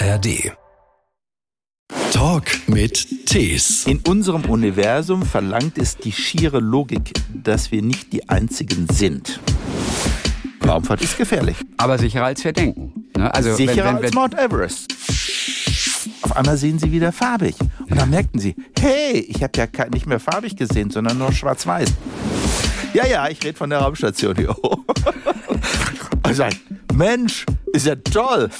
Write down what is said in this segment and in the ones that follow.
ARD. Talk mit Tees. In unserem Universum verlangt es die schiere Logik, dass wir nicht die Einzigen sind. Raumfahrt ist gefährlich. Aber sicherer als wir denken. Ne? Also sicherer wenn, wenn, als Mount Everest. Auf einmal sehen sie wieder farbig. Und dann merkten sie, hey, ich habe ja nicht mehr farbig gesehen, sondern nur schwarz-weiß. Ja, ja, ich rede von der Raumstation hier. Also, Mensch, ist ja toll.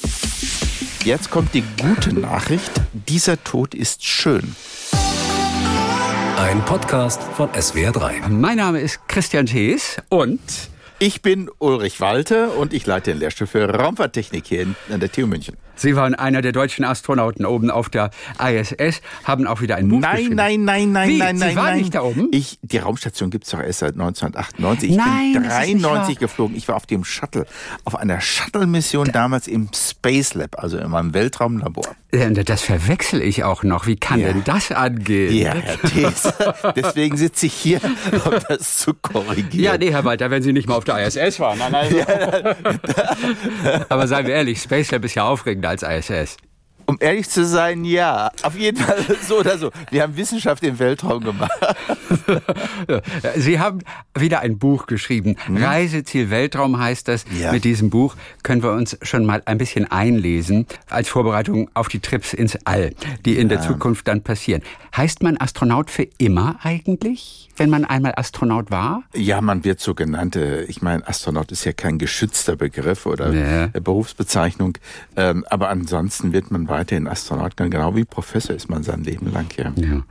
Jetzt kommt die gute Nachricht. Dieser Tod ist schön. Ein Podcast von SWR3. Mein Name ist Christian Thees und ich bin Ulrich Walter und ich leite den Lehrstuhl für Raumfahrttechnik hier an der TU München. Sie waren einer der deutschen Astronauten oben auf der ISS, haben auch wieder ein Buch nein, geschrieben. Nein, nein, nein, Wie? nein, Sie nein, waren nein. nicht da oben? Ich, die Raumstation gibt es doch erst seit 1998. Ich nein, bin 93 geflogen. Ich war auf dem Shuttle, auf einer Shuttle-Mission damals im Space Lab, also in meinem Weltraumlabor. Das verwechsel ich auch noch. Wie kann ja. denn das angehen? Ja, Herr Thees. Deswegen sitze ich hier, um das zu korrigieren. Ja, nee, Herr Walter, wenn Sie nicht mal auf der ISS waren. Nein, also. Aber seien wir ehrlich, Space Lab ist ja aufregender als ISS. Um ehrlich zu sein, ja. Auf jeden Fall so oder so. Wir haben Wissenschaft im Weltraum gemacht. Sie haben wieder ein Buch geschrieben. Hm? Reiseziel Weltraum heißt das. Ja. Mit diesem Buch können wir uns schon mal ein bisschen einlesen als Vorbereitung auf die Trips ins All, die in ja. der Zukunft dann passieren. Heißt man Astronaut für immer eigentlich, wenn man einmal Astronaut war? Ja, man wird so genannt. Äh, ich meine, Astronaut ist ja kein geschützter Begriff oder ja. Berufsbezeichnung. Ähm, aber ansonsten wird man weiterhin Astronaut, genau wie Professor ist man sein Leben lang hier. Ja.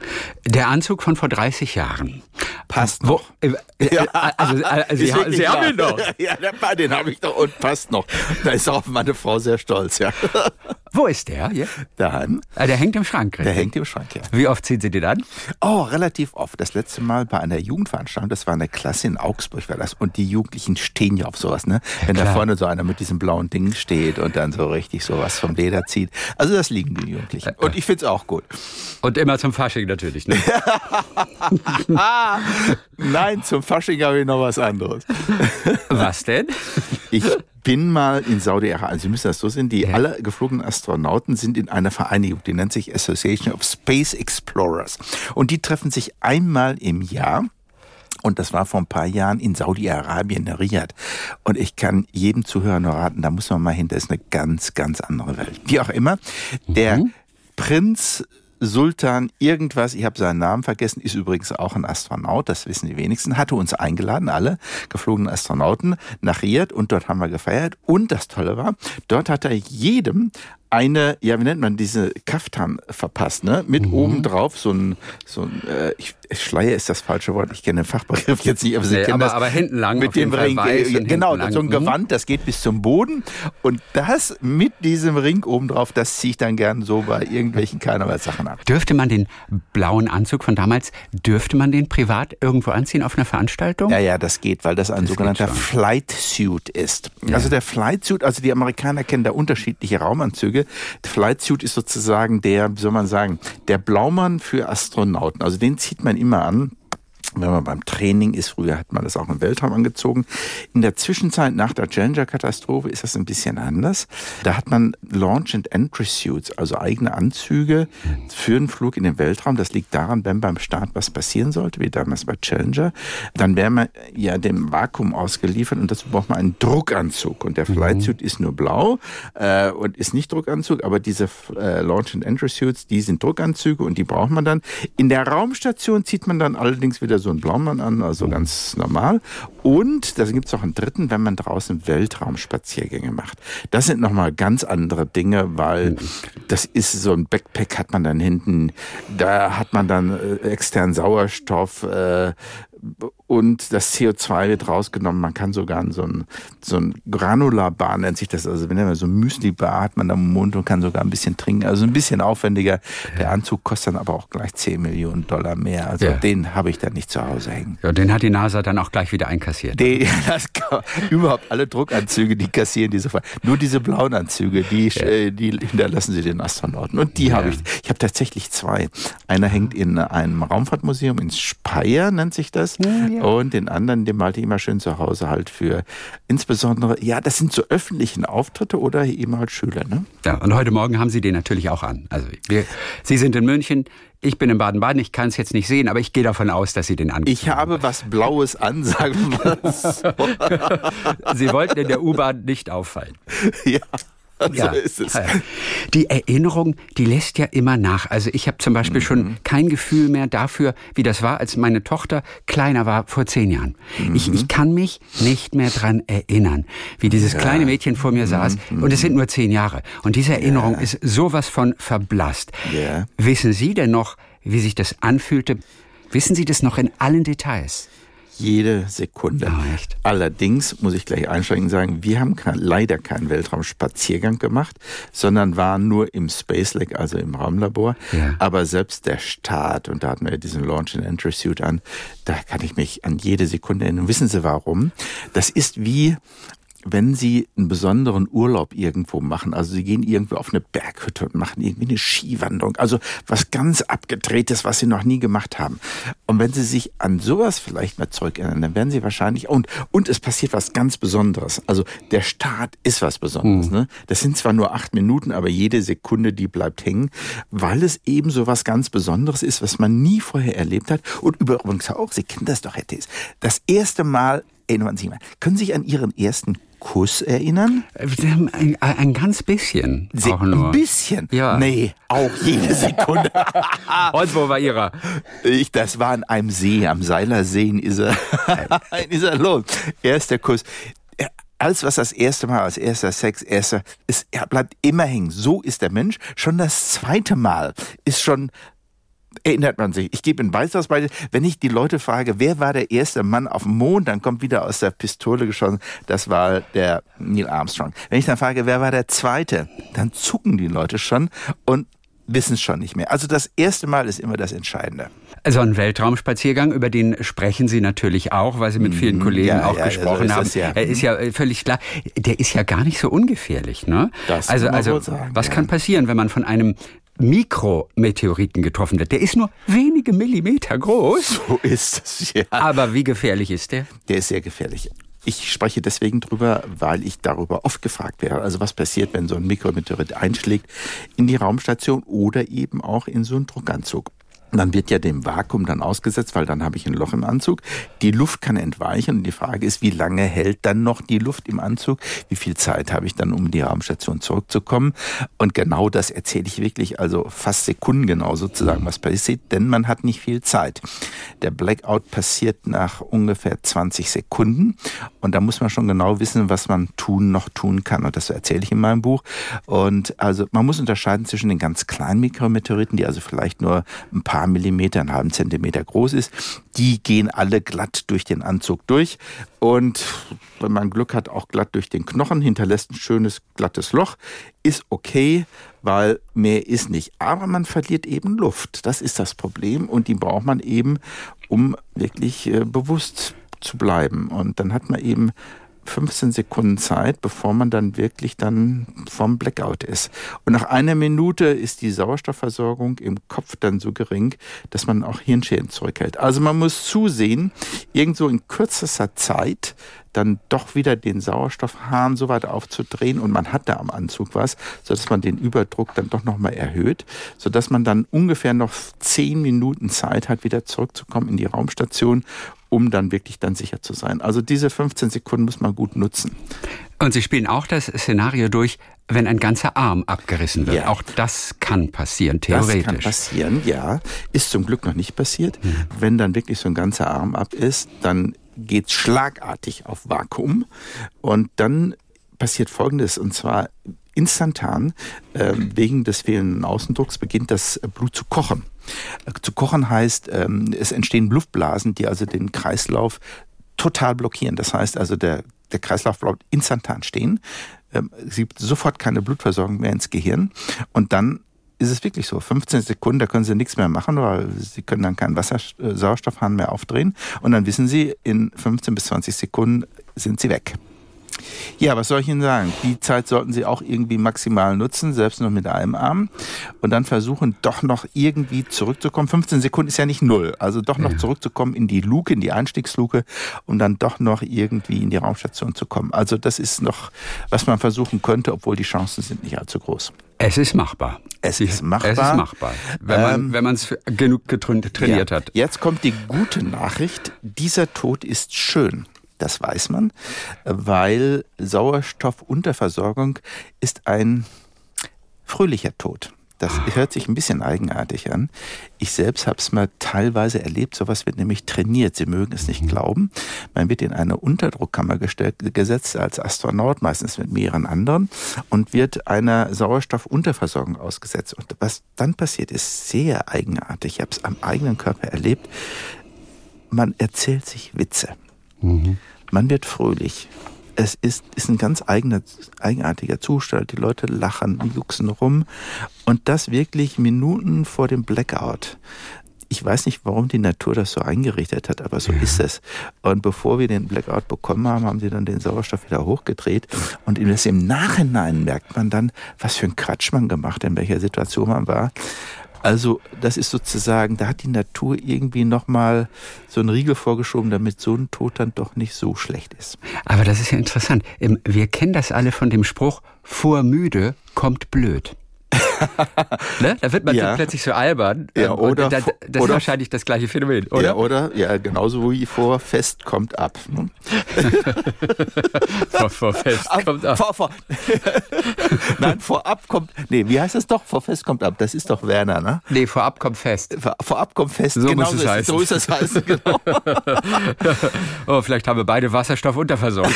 Der Anzug von vor 30 Jahren. Passt noch. Wo, äh, ja. Also, äh, Sie, Sie haben ihn noch. Ja, den habe ich doch und passt noch. Da ist auch meine Frau sehr stolz, ja. Wo ist der? Ja? Daheim. Ah, der hängt im Schrank. Richtig? Der hängt im Schrank, ja. Wie oft ziehen Sie den an? Oh, relativ oft. Das letzte Mal bei einer Jugendveranstaltung, das war eine Klasse in Augsburg, war das. Und die Jugendlichen stehen ja auf sowas, ne? Wenn ja, da vorne so einer mit diesem blauen Ding steht und dann so richtig sowas vom Leder zieht. Also das liegen die Jugendlichen. Und ich finde es auch gut. Und immer zum Fasching natürlich, ne? Nein, zum Fasching habe ich noch was anderes. Was denn? Ich bin mal in Saudi-Arabien, also Sie müssen das so sehen, die ja. alle geflogenen Astronauten sind in einer Vereinigung, die nennt sich Association of Space Explorers. Und die treffen sich einmal im Jahr. Und das war vor ein paar Jahren in Saudi-Arabien, in Riyadh. Und ich kann jedem Zuhörer nur raten, da muss man mal hin, das ist eine ganz, ganz andere Welt. Wie auch immer, der mhm. Prinz Sultan irgendwas, ich habe seinen Namen vergessen, ist übrigens auch ein Astronaut, das wissen die wenigsten, hatte uns eingeladen, alle geflogenen Astronauten, nach Riyadh und dort haben wir gefeiert. Und das Tolle war, dort hat er jedem eine, ja, wie nennt man diese Kaftan verpasst, ne? Mit mhm. oben drauf so ein, so ein äh, ich, Schleier ist das falsche Wort, ich kenne den Fachbegriff jetzt nicht, aber Sie nee, kennen aber, das. Aber hinten lang. Mit dem Ring, genau, so ein Gewand, das geht bis zum Boden. Und das mit diesem Ring oben drauf, das ziehe ich dann gern so bei irgendwelchen Karnevalssachen ab. Dürfte man den blauen Anzug von damals, dürfte man den privat irgendwo anziehen auf einer Veranstaltung? Ja, ja, das geht, weil das ein das sogenannter Flight Suit ist. Ja. Also der Flight Suit, also die Amerikaner kennen da unterschiedliche Raumanzüge. Anzüge. Flight Suit ist sozusagen der, wie soll man sagen, der Blaumann für Astronauten. Also den zieht man immer an wenn man beim Training ist, früher hat man das auch im Weltraum angezogen. In der Zwischenzeit nach der Challenger-Katastrophe ist das ein bisschen anders. Da hat man Launch and Entry Suits, also eigene Anzüge für einen Flug in den Weltraum. Das liegt daran, wenn beim Start was passieren sollte, wie damals bei Challenger, dann wäre man ja dem Vakuum ausgeliefert und dazu braucht man einen Druckanzug. Und der mhm. Flight Suit ist nur blau äh, und ist nicht Druckanzug, aber diese äh, Launch and Entry Suits, die sind Druckanzüge und die braucht man dann. In der Raumstation zieht man dann allerdings wieder so so einen Blaumann an, also ganz normal. Und da gibt es auch einen dritten, wenn man draußen Weltraumspaziergänge macht. Das sind nochmal ganz andere Dinge, weil das ist so ein Backpack hat man dann hinten, da hat man dann äh, externen Sauerstoff, äh, und das CO2 wird rausgenommen. Man kann sogar so ein, so ein Granularbar nennt sich das. Also wenn man so ein Müsli-Bar hat man am Mund und kann sogar ein bisschen trinken. Also ein bisschen aufwendiger. Der Anzug kostet dann aber auch gleich 10 Millionen Dollar mehr. Also ja. den habe ich dann nicht zu Hause hängen. Ja, den hat die NASA dann auch gleich wieder einkassiert. Die, das, überhaupt alle Druckanzüge, die kassieren diese Fall. Nur diese blauen Anzüge, die, ja. Äh, die hinterlassen sie den Astronauten. Und die ja. habe ich. Ich habe tatsächlich zwei. Einer hängt in einem Raumfahrtmuseum in Speyer, nennt sich das. Ja ja. Und den anderen, den malte ich immer schön zu Hause halt für insbesondere, ja, das sind so öffentlichen Auftritte oder eben halt Schüler. Ne? Ja, und heute Morgen haben Sie den natürlich auch an. Also wir, Sie sind in München, ich bin in Baden-Baden, ich kann es jetzt nicht sehen, aber ich gehe davon aus, dass Sie den angezogen Ich habe was Blaues an, sagen wir so. Sie wollten in der U-Bahn nicht auffallen. Ja. Ja. So ist es. Die Erinnerung, die lässt ja immer nach. Also ich habe zum Beispiel mhm. schon kein Gefühl mehr dafür, wie das war, als meine Tochter kleiner war vor zehn Jahren. Mhm. Ich, ich kann mich nicht mehr dran erinnern, wie dieses ja. kleine Mädchen vor mir saß. Mhm. Und es sind nur zehn Jahre. Und diese Erinnerung ja. ist sowas von verblasst. Wissen Sie denn noch, wie sich das anfühlte? Wissen Sie das noch in allen Details? Jede Sekunde. Oh, Allerdings muss ich gleich einschränkend sagen, wir haben kein, leider keinen Weltraumspaziergang gemacht, sondern waren nur im Space Lake, also im Raumlabor. Ja. Aber selbst der Start, und da hatten wir diesen Launch and Entry Suit an, da kann ich mich an jede Sekunde erinnern. Wissen Sie warum? Das ist wie wenn Sie einen besonderen Urlaub irgendwo machen, also Sie gehen irgendwo auf eine Berghütte und machen irgendwie eine Skiwanderung, also was ganz abgedrehtes, was Sie noch nie gemacht haben. Und wenn Sie sich an sowas vielleicht mal zurückerinnern, dann werden Sie wahrscheinlich, und, und es passiert was ganz Besonderes. Also der Start ist was Besonderes. Mhm. Ne? Das sind zwar nur acht Minuten, aber jede Sekunde, die bleibt hängen, weil es eben so was ganz Besonderes ist, was man nie vorher erlebt hat. Und übrigens auch, Sie kennen das doch, Herr Thees, das erste Mal erinnern Sie sich mal, können Sie sich an Ihren ersten Kuss erinnern? Ein, ein ganz bisschen. Sie, auch nur. Ein bisschen? Ja. Nee, auch jede Sekunde. Und wo war Ihrer? Ich, das war an einem See, am Seilersee in, Iser, in Iserlohn. Erster Kuss alles, was das erste Mal, als erster Sex, erster, ist, er bleibt immer hängen. So ist der Mensch. Schon das zweite Mal ist schon erinnert man sich. Ich gebe ein weiteres Beispiel. Wenn ich die Leute frage, wer war der erste Mann auf dem Mond, dann kommt wieder aus der Pistole geschossen, das war der Neil Armstrong. Wenn ich dann frage, wer war der zweite, dann zucken die Leute schon und wissen es schon nicht mehr. Also das erste Mal ist immer das Entscheidende. Also ein Weltraumspaziergang, über den sprechen Sie natürlich auch, weil Sie mit vielen mhm. Kollegen ja, auch ja, gesprochen so haben. Ja. Er ist ja völlig klar, der ist ja gar nicht so ungefährlich. Ne? Das also, also was kann passieren, wenn man von einem Mikrometeoriten getroffen wird. Der ist nur wenige Millimeter groß. So ist es, ja. Aber wie gefährlich ist der? Der ist sehr gefährlich. Ich spreche deswegen drüber, weil ich darüber oft gefragt werde. Also was passiert, wenn so ein Mikrometeorit einschlägt in die Raumstation oder eben auch in so einen Druckanzug dann wird ja dem Vakuum dann ausgesetzt, weil dann habe ich ein Loch im Anzug. Die Luft kann entweichen und die Frage ist, wie lange hält dann noch die Luft im Anzug? Wie viel Zeit habe ich dann, um in die Raumstation zurückzukommen? Und genau das erzähle ich wirklich, also fast sekundengenau sozusagen, was passiert, denn man hat nicht viel Zeit. Der Blackout passiert nach ungefähr 20 Sekunden und da muss man schon genau wissen, was man tun noch tun kann und das erzähle ich in meinem Buch. Und also man muss unterscheiden zwischen den ganz kleinen Mikrometeoriten, die also vielleicht nur ein paar paar Millimeter, einen halben Zentimeter groß ist, die gehen alle glatt durch den Anzug durch und wenn man Glück hat, auch glatt durch den Knochen, hinterlässt ein schönes glattes Loch, ist okay, weil mehr ist nicht. Aber man verliert eben Luft. Das ist das Problem und die braucht man eben, um wirklich äh, bewusst zu bleiben. Und dann hat man eben 15 Sekunden Zeit, bevor man dann wirklich dann vom Blackout ist. Und nach einer Minute ist die Sauerstoffversorgung im Kopf dann so gering, dass man auch Hirnschäden zurückhält. Also man muss zusehen, irgendwo in kürzester Zeit dann doch wieder den Sauerstoffhahn so weit aufzudrehen und man hat da am Anzug was, sodass man den Überdruck dann doch nochmal erhöht, sodass man dann ungefähr noch zehn Minuten Zeit hat, wieder zurückzukommen in die Raumstation um dann wirklich dann sicher zu sein. Also diese 15 Sekunden muss man gut nutzen. Und Sie spielen auch das Szenario durch, wenn ein ganzer Arm abgerissen wird. Ja. Auch das kann passieren, theoretisch. Das kann passieren, ja. Ist zum Glück noch nicht passiert. Mhm. Wenn dann wirklich so ein ganzer Arm ab ist, dann geht schlagartig auf Vakuum und dann passiert Folgendes, und zwar instantan, äh, wegen des fehlenden Außendrucks beginnt das Blut zu kochen. Äh, zu kochen heißt, ähm, es entstehen Luftblasen, die also den Kreislauf total blockieren. Das heißt also, der, der Kreislauf bleibt instantan stehen. Ähm, es gibt sofort keine Blutversorgung mehr ins Gehirn. Und dann ist es wirklich so. 15 Sekunden, da können Sie nichts mehr machen, weil Sie können dann keinen Wasser, äh, Sauerstoffhahn mehr aufdrehen. Und dann wissen Sie, in 15 bis 20 Sekunden sind Sie weg. Ja, was soll ich Ihnen sagen? Die Zeit sollten Sie auch irgendwie maximal nutzen, selbst nur mit einem Arm. Und dann versuchen, doch noch irgendwie zurückzukommen. 15 Sekunden ist ja nicht null. Also doch noch zurückzukommen in die Luke, in die Einstiegsluke, um dann doch noch irgendwie in die Raumstation zu kommen. Also das ist noch, was man versuchen könnte, obwohl die Chancen sind nicht allzu groß. Es ist machbar. Es ist machbar. Es ist machbar, wenn man ähm, wenn man es genug trainiert ja. hat. Jetzt kommt die gute Nachricht. Dieser Tod ist schön. Das weiß man, weil Sauerstoffunterversorgung ist ein fröhlicher Tod. Das hört sich ein bisschen eigenartig an. Ich selbst habe es mal teilweise erlebt. Sowas wird nämlich trainiert. Sie mögen es nicht mhm. glauben. Man wird in eine Unterdruckkammer gestellt, gesetzt als Astronaut, meistens mit mehreren anderen, und wird einer Sauerstoffunterversorgung ausgesetzt. Und was dann passiert, ist sehr eigenartig. Ich habe es am eigenen Körper erlebt. Man erzählt sich Witze. Mhm. Man wird fröhlich. Es ist, ist ein ganz eigener, eigenartiger Zustand. Die Leute lachen, juchsen rum. Und das wirklich Minuten vor dem Blackout. Ich weiß nicht, warum die Natur das so eingerichtet hat, aber so ja. ist es. Und bevor wir den Blackout bekommen haben, haben sie dann den Sauerstoff wieder hochgedreht. Und im Nachhinein merkt man dann, was für ein Quatsch man gemacht, in welcher Situation man war. Also das ist sozusagen, da hat die Natur irgendwie nochmal so einen Riegel vorgeschoben, damit so ein Tod dann doch nicht so schlecht ist. Aber das ist ja interessant. Wir kennen das alle von dem Spruch, vor müde kommt blöd. ne? Da wird man ja. plötzlich so albern. Ja, ähm, oder, da, das oder, ist wahrscheinlich das gleiche Phänomen, oder? Ja, oder? Ja, genauso wie vor Fest kommt ab. Ne? vor, vor, Fest ab, kommt ab. Vor, vor. Nein, vorab kommt. Nee, wie heißt das doch? Vor Fest kommt ab. Das ist doch Werner, ne? Nee, vorab kommt Fest. Vor, vorab kommt Fest. So genau muss es so heißen. So ist es heißen, genau. oh, vielleicht haben wir beide Wasserstoffunterversorgung.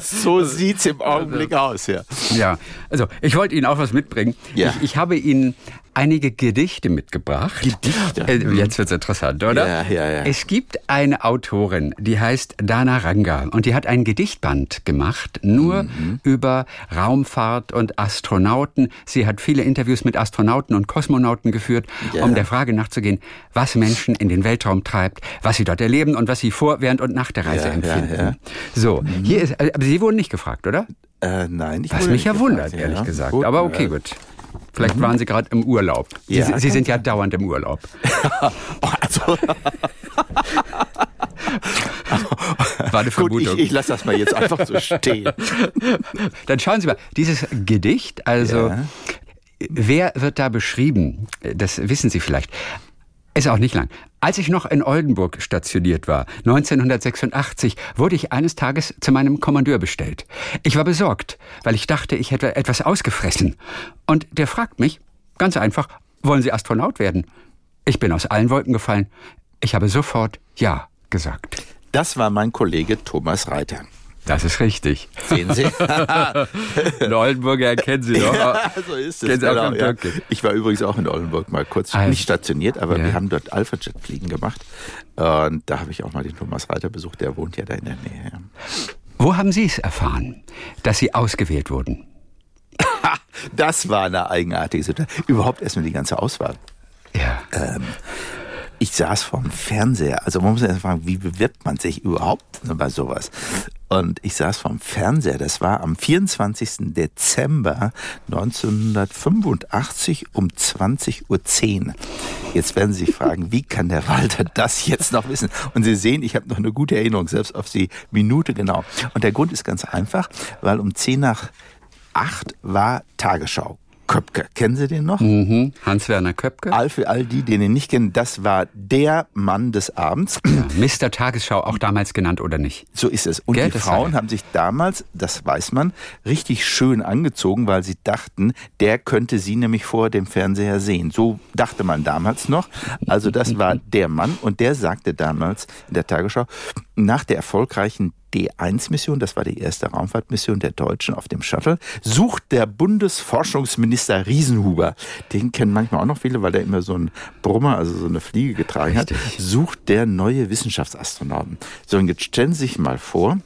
so sieht es im Augenblick aus, ja. Ja, also ich wollte Ihnen auch was mitbringen. Ja. Ich, ich habe Ihnen einige Gedichte mitgebracht. Gedichte? Äh, jetzt wird's interessant, oder? Ja, ja, ja. Es gibt eine Autorin, die heißt Dana Ranga und die hat ein Gedichtband gemacht, nur mhm. über Raumfahrt und Astronauten. Sie hat viele Interviews mit Astronauten und Kosmonauten geführt, ja. um der Frage nachzugehen, was Menschen in den Weltraum treibt, was sie dort erleben und was sie vor, während und nach der Reise ja, empfinden. Ja, so, mhm. hier ist, äh, aber Sie wurden nicht gefragt, oder? Äh, nein, ich Was mich ja wundert, ehrlich gesagt. Gut, aber okay, gut. Vielleicht mhm. waren Sie gerade im Urlaub. Sie, ja, Sie sind ja dauernd im Urlaub. also. War eine Vermutung. Gut, ich, ich lasse das mal jetzt einfach so stehen. Dann schauen Sie mal, dieses Gedicht, also ja. wer wird da beschrieben? Das wissen Sie vielleicht. Ist auch nicht lang. Als ich noch in Oldenburg stationiert war, 1986, wurde ich eines Tages zu meinem Kommandeur bestellt. Ich war besorgt, weil ich dachte, ich hätte etwas ausgefressen. Und der fragt mich, ganz einfach, wollen Sie Astronaut werden? Ich bin aus allen Wolken gefallen. Ich habe sofort Ja gesagt. Das war mein Kollege Thomas Reiter. Das ist richtig. Sehen Sie? in Oldenburger kennen Sie doch. Ja, so ist es. Genau, ja. Ich war übrigens auch in Oldenburg mal kurz, also, nicht stationiert, aber ja. wir haben dort Alpha-Jet-Fliegen gemacht. Und da habe ich auch mal den Thomas Reiter besucht, der wohnt ja da in der Nähe. Wo haben Sie es erfahren, dass Sie ausgewählt wurden? das war eine eigenartige Situation. Überhaupt erstmal die ganze Auswahl. Ja. Ähm, ich saß vorm Fernseher. Also man muss erst fragen, wie bewirbt man sich überhaupt bei sowas? Und ich saß vorm Fernseher. Das war am 24. Dezember 1985 um 20.10 Uhr. Jetzt werden Sie sich fragen, wie kann der Walter das jetzt noch wissen? Und Sie sehen, ich habe noch eine gute Erinnerung, selbst auf die Minute genau. Und der Grund ist ganz einfach, weil um 10 nach 8 war Tagesschau. Köpke. Kennen Sie den noch? Mhm. Hans-Werner Köpke. All für all die, die ihn nicht kennen, das war der Mann des Abends. Ja, Mr. Tagesschau, auch damals genannt, oder nicht? So ist es. Und Gell, die Frauen haben sich damals, das weiß man, richtig schön angezogen, weil sie dachten, der könnte sie nämlich vor dem Fernseher sehen. So dachte man damals noch. Also das war der Mann und der sagte damals in der Tagesschau, nach der erfolgreichen D1-Mission, das war die erste Raumfahrtmission der Deutschen auf dem Shuttle, sucht der Bundesforschungsminister Riesenhuber, den kennen manchmal auch noch viele, weil er immer so einen Brummer, also so eine Fliege getragen Richtig. hat, sucht der neue Wissenschaftsastronauten. So, und jetzt stellen Sie sich mal vor,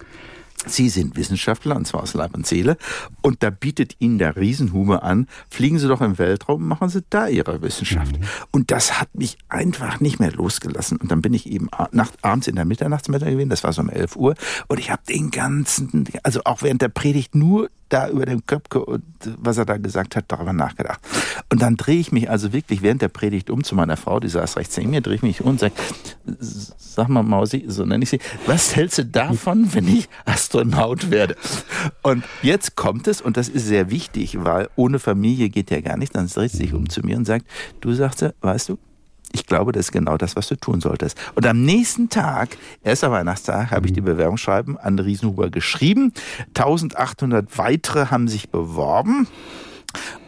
Sie sind Wissenschaftler, und zwar aus Leib und Seele, und da bietet Ihnen der Riesenhuber an, fliegen Sie doch im Weltraum, machen Sie da Ihre Wissenschaft. Mhm. Und das hat mich einfach nicht mehr losgelassen. Und dann bin ich eben nacht, abends in der Mitternachtsmitte gewesen, das war so um 11 Uhr, und ich habe den ganzen, also auch während der Predigt nur da über dem Köpke und was er da gesagt hat, darüber nachgedacht. Und dann drehe ich mich also wirklich während der Predigt um zu meiner Frau, die saß rechts neben mir, drehe ich mich um und sage, sag mal Mausi, so nenne ich sie, was hältst du davon, wenn ich Astronaut werde? Und jetzt kommt es, und das ist sehr wichtig, weil ohne Familie geht ja gar nicht, dann dreht sie sich um zu mir und sagt, du sagst, weißt du, ich glaube, das ist genau das, was du tun solltest. Und am nächsten Tag, erster Weihnachtstag, habe ich die Bewerbungsschreiben an Riesenhuber geschrieben. 1800 weitere haben sich beworben.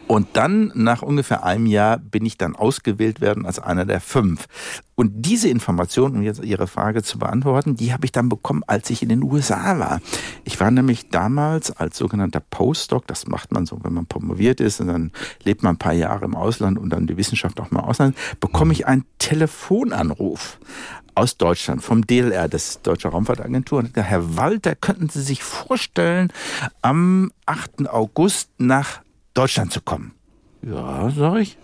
Und dann, nach ungefähr einem Jahr, bin ich dann ausgewählt werden als einer der fünf. Und diese Information, um jetzt Ihre Frage zu beantworten, die habe ich dann bekommen, als ich in den USA war. Ich war nämlich damals als sogenannter Postdoc, das macht man so, wenn man promoviert ist und dann lebt man ein paar Jahre im Ausland und dann die Wissenschaft auch mal Ausland, bekomme ich einen Telefonanruf aus Deutschland, vom DLR, das Deutsche Raumfahrtagentur. Und Herr Walter, könnten Sie sich vorstellen, am 8. August nach Deutschland zu kommen. Ja, sag ich.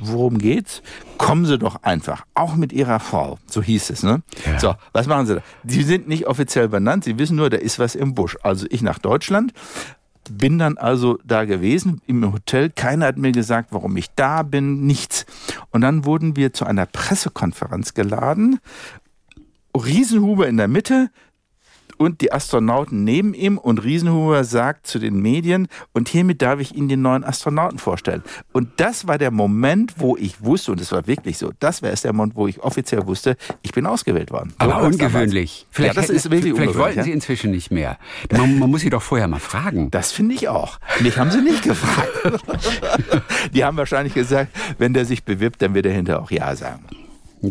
Worum geht's? Kommen Sie doch einfach, auch mit Ihrer Frau. So hieß es, ne? Ja. So, was machen Sie da? Sie sind nicht offiziell benannt, Sie wissen nur, da ist was im Busch. Also ich nach Deutschland, bin dann also da gewesen im Hotel. Keiner hat mir gesagt, warum ich da bin, nichts. Und dann wurden wir zu einer Pressekonferenz geladen. Riesenhuber in der Mitte, und die Astronauten neben ihm und Riesenhuber sagt zu den Medien, und hiermit darf ich Ihnen den neuen Astronauten vorstellen. Und das war der Moment, wo ich wusste, und es war wirklich so, das wäre es der Moment, wo ich offiziell wusste, ich bin ausgewählt worden. Aber so ungewöhnlich. Vielleicht, ja, das ist wirklich vielleicht wollten Sie inzwischen nicht mehr. Man, man muss Sie doch vorher mal fragen. Das finde ich auch. Mich haben Sie nicht gefragt. die haben wahrscheinlich gesagt, wenn der sich bewirbt, dann wird er hinterher auch Ja sagen.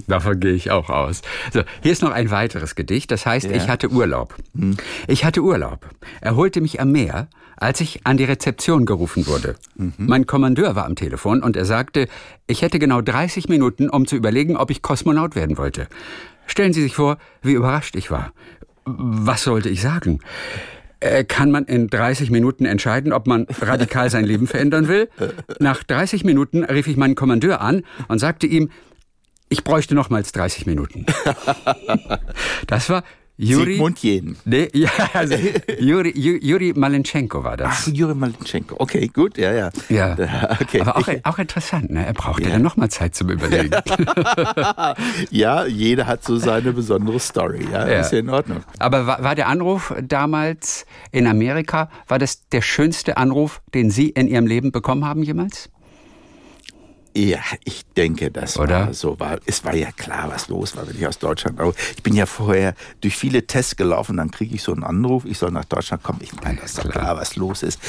Davon gehe ich auch aus. So, hier ist noch ein weiteres Gedicht, das heißt, ja. ich hatte Urlaub. Hm. Ich hatte Urlaub, erholte mich am Meer, als ich an die Rezeption gerufen wurde. Mhm. Mein Kommandeur war am Telefon und er sagte, ich hätte genau 30 Minuten, um zu überlegen, ob ich Kosmonaut werden wollte. Stellen Sie sich vor, wie überrascht ich war. Was sollte ich sagen? Äh, kann man in 30 Minuten entscheiden, ob man radikal sein Leben verändern will. Nach 30 Minuten rief ich meinen Kommandeur an und sagte ihm, ich bräuchte nochmals 30 Minuten. Das war Juri, Sigmund Jähn. Nee, ja, also Juri, Juri Malenchenko war das. Ach, Juri Malenchenko. Okay, gut, ja, ja. Ja, okay. aber auch, auch interessant, ne? Er brauchte ja. dann nochmal Zeit zum Überlegen. ja, jeder hat so seine besondere Story, ja, ja. ist ja in Ordnung. Aber war, war der Anruf damals in Amerika, war das der schönste Anruf, den Sie in Ihrem Leben bekommen haben jemals? Ja, ich denke, das Oder? war so. War, es war ja klar, was los war, wenn ich aus Deutschland. Ich bin ja vorher durch viele Tests gelaufen, dann kriege ich so einen Anruf, ich soll nach Deutschland kommen. Ich meine, das ist doch klar, was los ist.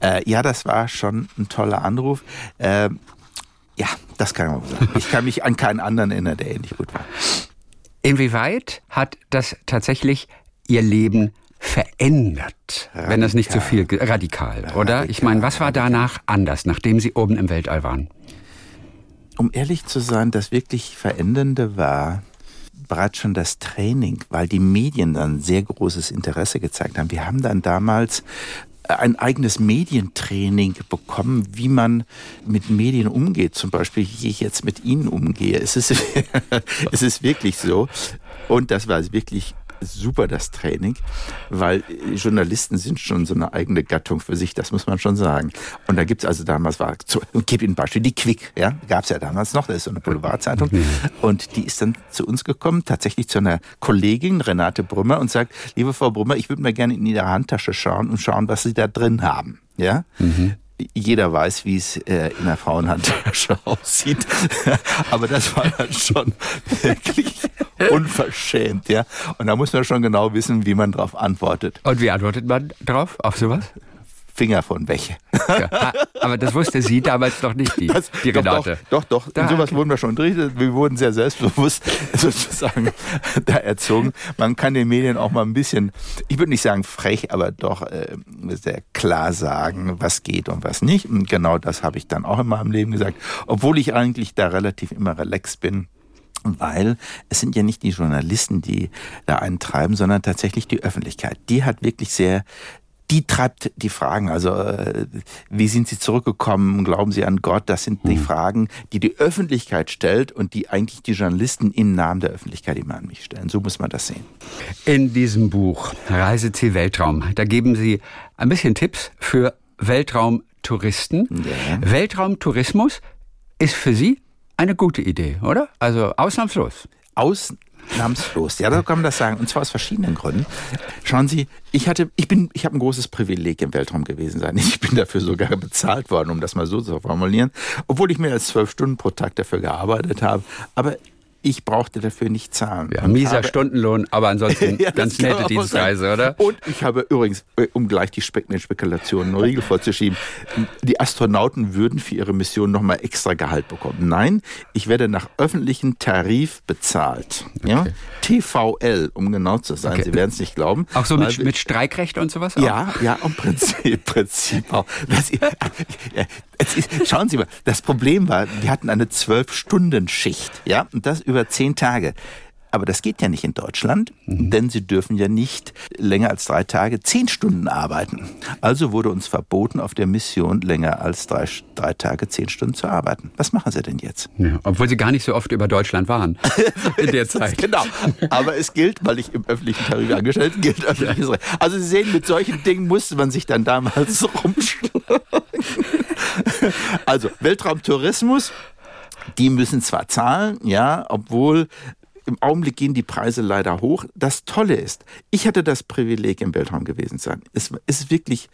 Äh, ja, das war schon ein toller Anruf. Äh, ja, das kann man sagen. Ich kann mich an keinen anderen erinnern, der ähnlich gut war. Inwieweit hat das tatsächlich Ihr Leben verändert, radikal. wenn das nicht so viel radikal, radikal oder? Ich meine, was war danach anders, nachdem Sie oben im Weltall waren? Um ehrlich zu sein, das wirklich Verändernde war bereits schon das Training, weil die Medien dann sehr großes Interesse gezeigt haben. Wir haben dann damals ein eigenes Medientraining bekommen, wie man mit Medien umgeht. Zum Beispiel, wie ich jetzt mit Ihnen umgehe. Es ist, es ist wirklich so. Und das war wirklich super, das Training, weil Journalisten sind schon so eine eigene Gattung für sich, das muss man schon sagen. Und da gibt es also damals, war, und gebe Ihnen ein Beispiel, die Quick, ja, gab es ja damals noch, das ist so eine Boulevardzeitung. Und die ist dann zu uns gekommen, tatsächlich zu einer Kollegin, Renate Brümmer, und sagt, liebe Frau Brümmer, ich würde mir gerne in Ihre Handtasche schauen und schauen, was Sie da drin haben. Ja, mhm jeder weiß, wie es äh, in der Frauenhandtasche aussieht. Aber das war dann schon wirklich unverschämt, ja. Und da muss man schon genau wissen, wie man darauf antwortet. Und wie antwortet man drauf auf sowas? Finger von weg. Ja, aber das wusste sie damals noch nicht, die, das, die Renate. Doch, doch, doch. Da, in sowas okay. wurden wir schon drin. Wir wurden sehr selbstbewusst sozusagen da erzogen. Man kann den Medien auch mal ein bisschen, ich würde nicht sagen frech, aber doch äh, sehr klar sagen, was geht und was nicht. Und genau das habe ich dann auch in meinem Leben gesagt. Obwohl ich eigentlich da relativ immer relaxed bin weil es sind ja nicht die Journalisten, die da eintreiben, sondern tatsächlich die Öffentlichkeit. Die hat wirklich sehr die treibt die Fragen. Also äh, wie sind Sie zurückgekommen? Glauben Sie an Gott? Das sind die hm. Fragen, die die Öffentlichkeit stellt und die eigentlich die Journalisten im Namen der Öffentlichkeit immer an mich stellen. So muss man das sehen. In diesem Buch Reiseziel Weltraum, da geben Sie ein bisschen Tipps für Weltraumtouristen. Ja. Weltraumtourismus ist für Sie eine gute Idee, oder? Also ausnahmslos. Ausnahmslos. Ja, da kann man das sagen. Und zwar aus verschiedenen Gründen. Schauen Sie, ich hatte, ich bin, ich habe ein großes Privileg im Weltraum gewesen sein. Ich bin dafür sogar bezahlt worden, um das mal so zu formulieren. Obwohl ich mehr als zwölf Stunden pro Tag dafür gearbeitet habe. Aber ich brauchte dafür nicht zahlen. Ja, mieser habe, Stundenlohn, aber ansonsten ja, ganz nette Dienstreise, oder? Und ich habe übrigens, äh, um gleich die Spekulationen einen Riegel vorzuschieben, die Astronauten würden für ihre Mission nochmal extra Gehalt bekommen. Nein, ich werde nach öffentlichem Tarif bezahlt. Okay. Ja? TVL, um genau zu sein. Okay. Sie werden es nicht glauben. Auch so mit, mit Streikrecht und sowas? Auch? Ja, ja, im Prinzip, Prinzip auch. Das, ist, schauen Sie mal, das Problem war, wir hatten eine Zwölf-Stunden-Schicht, ja, und das über zehn Tage. Aber das geht ja nicht in Deutschland, mhm. denn sie dürfen ja nicht länger als drei Tage zehn Stunden arbeiten. Also wurde uns verboten, auf der Mission länger als drei, drei Tage zehn Stunden zu arbeiten. Was machen sie denn jetzt? Ja, obwohl sie gar nicht so oft über Deutschland waren in der Zeit. genau. Aber es gilt, weil ich im öffentlichen Tarif angestellt gilt öffentliches Recht. Also Sie sehen, mit solchen Dingen musste man sich dann damals rumschlagen. Also Weltraumtourismus die müssen zwar zahlen, ja, obwohl im Augenblick gehen die Preise leider hoch. Das Tolle ist, ich hatte das Privileg, im Weltraum gewesen zu sein. Es ist wirklich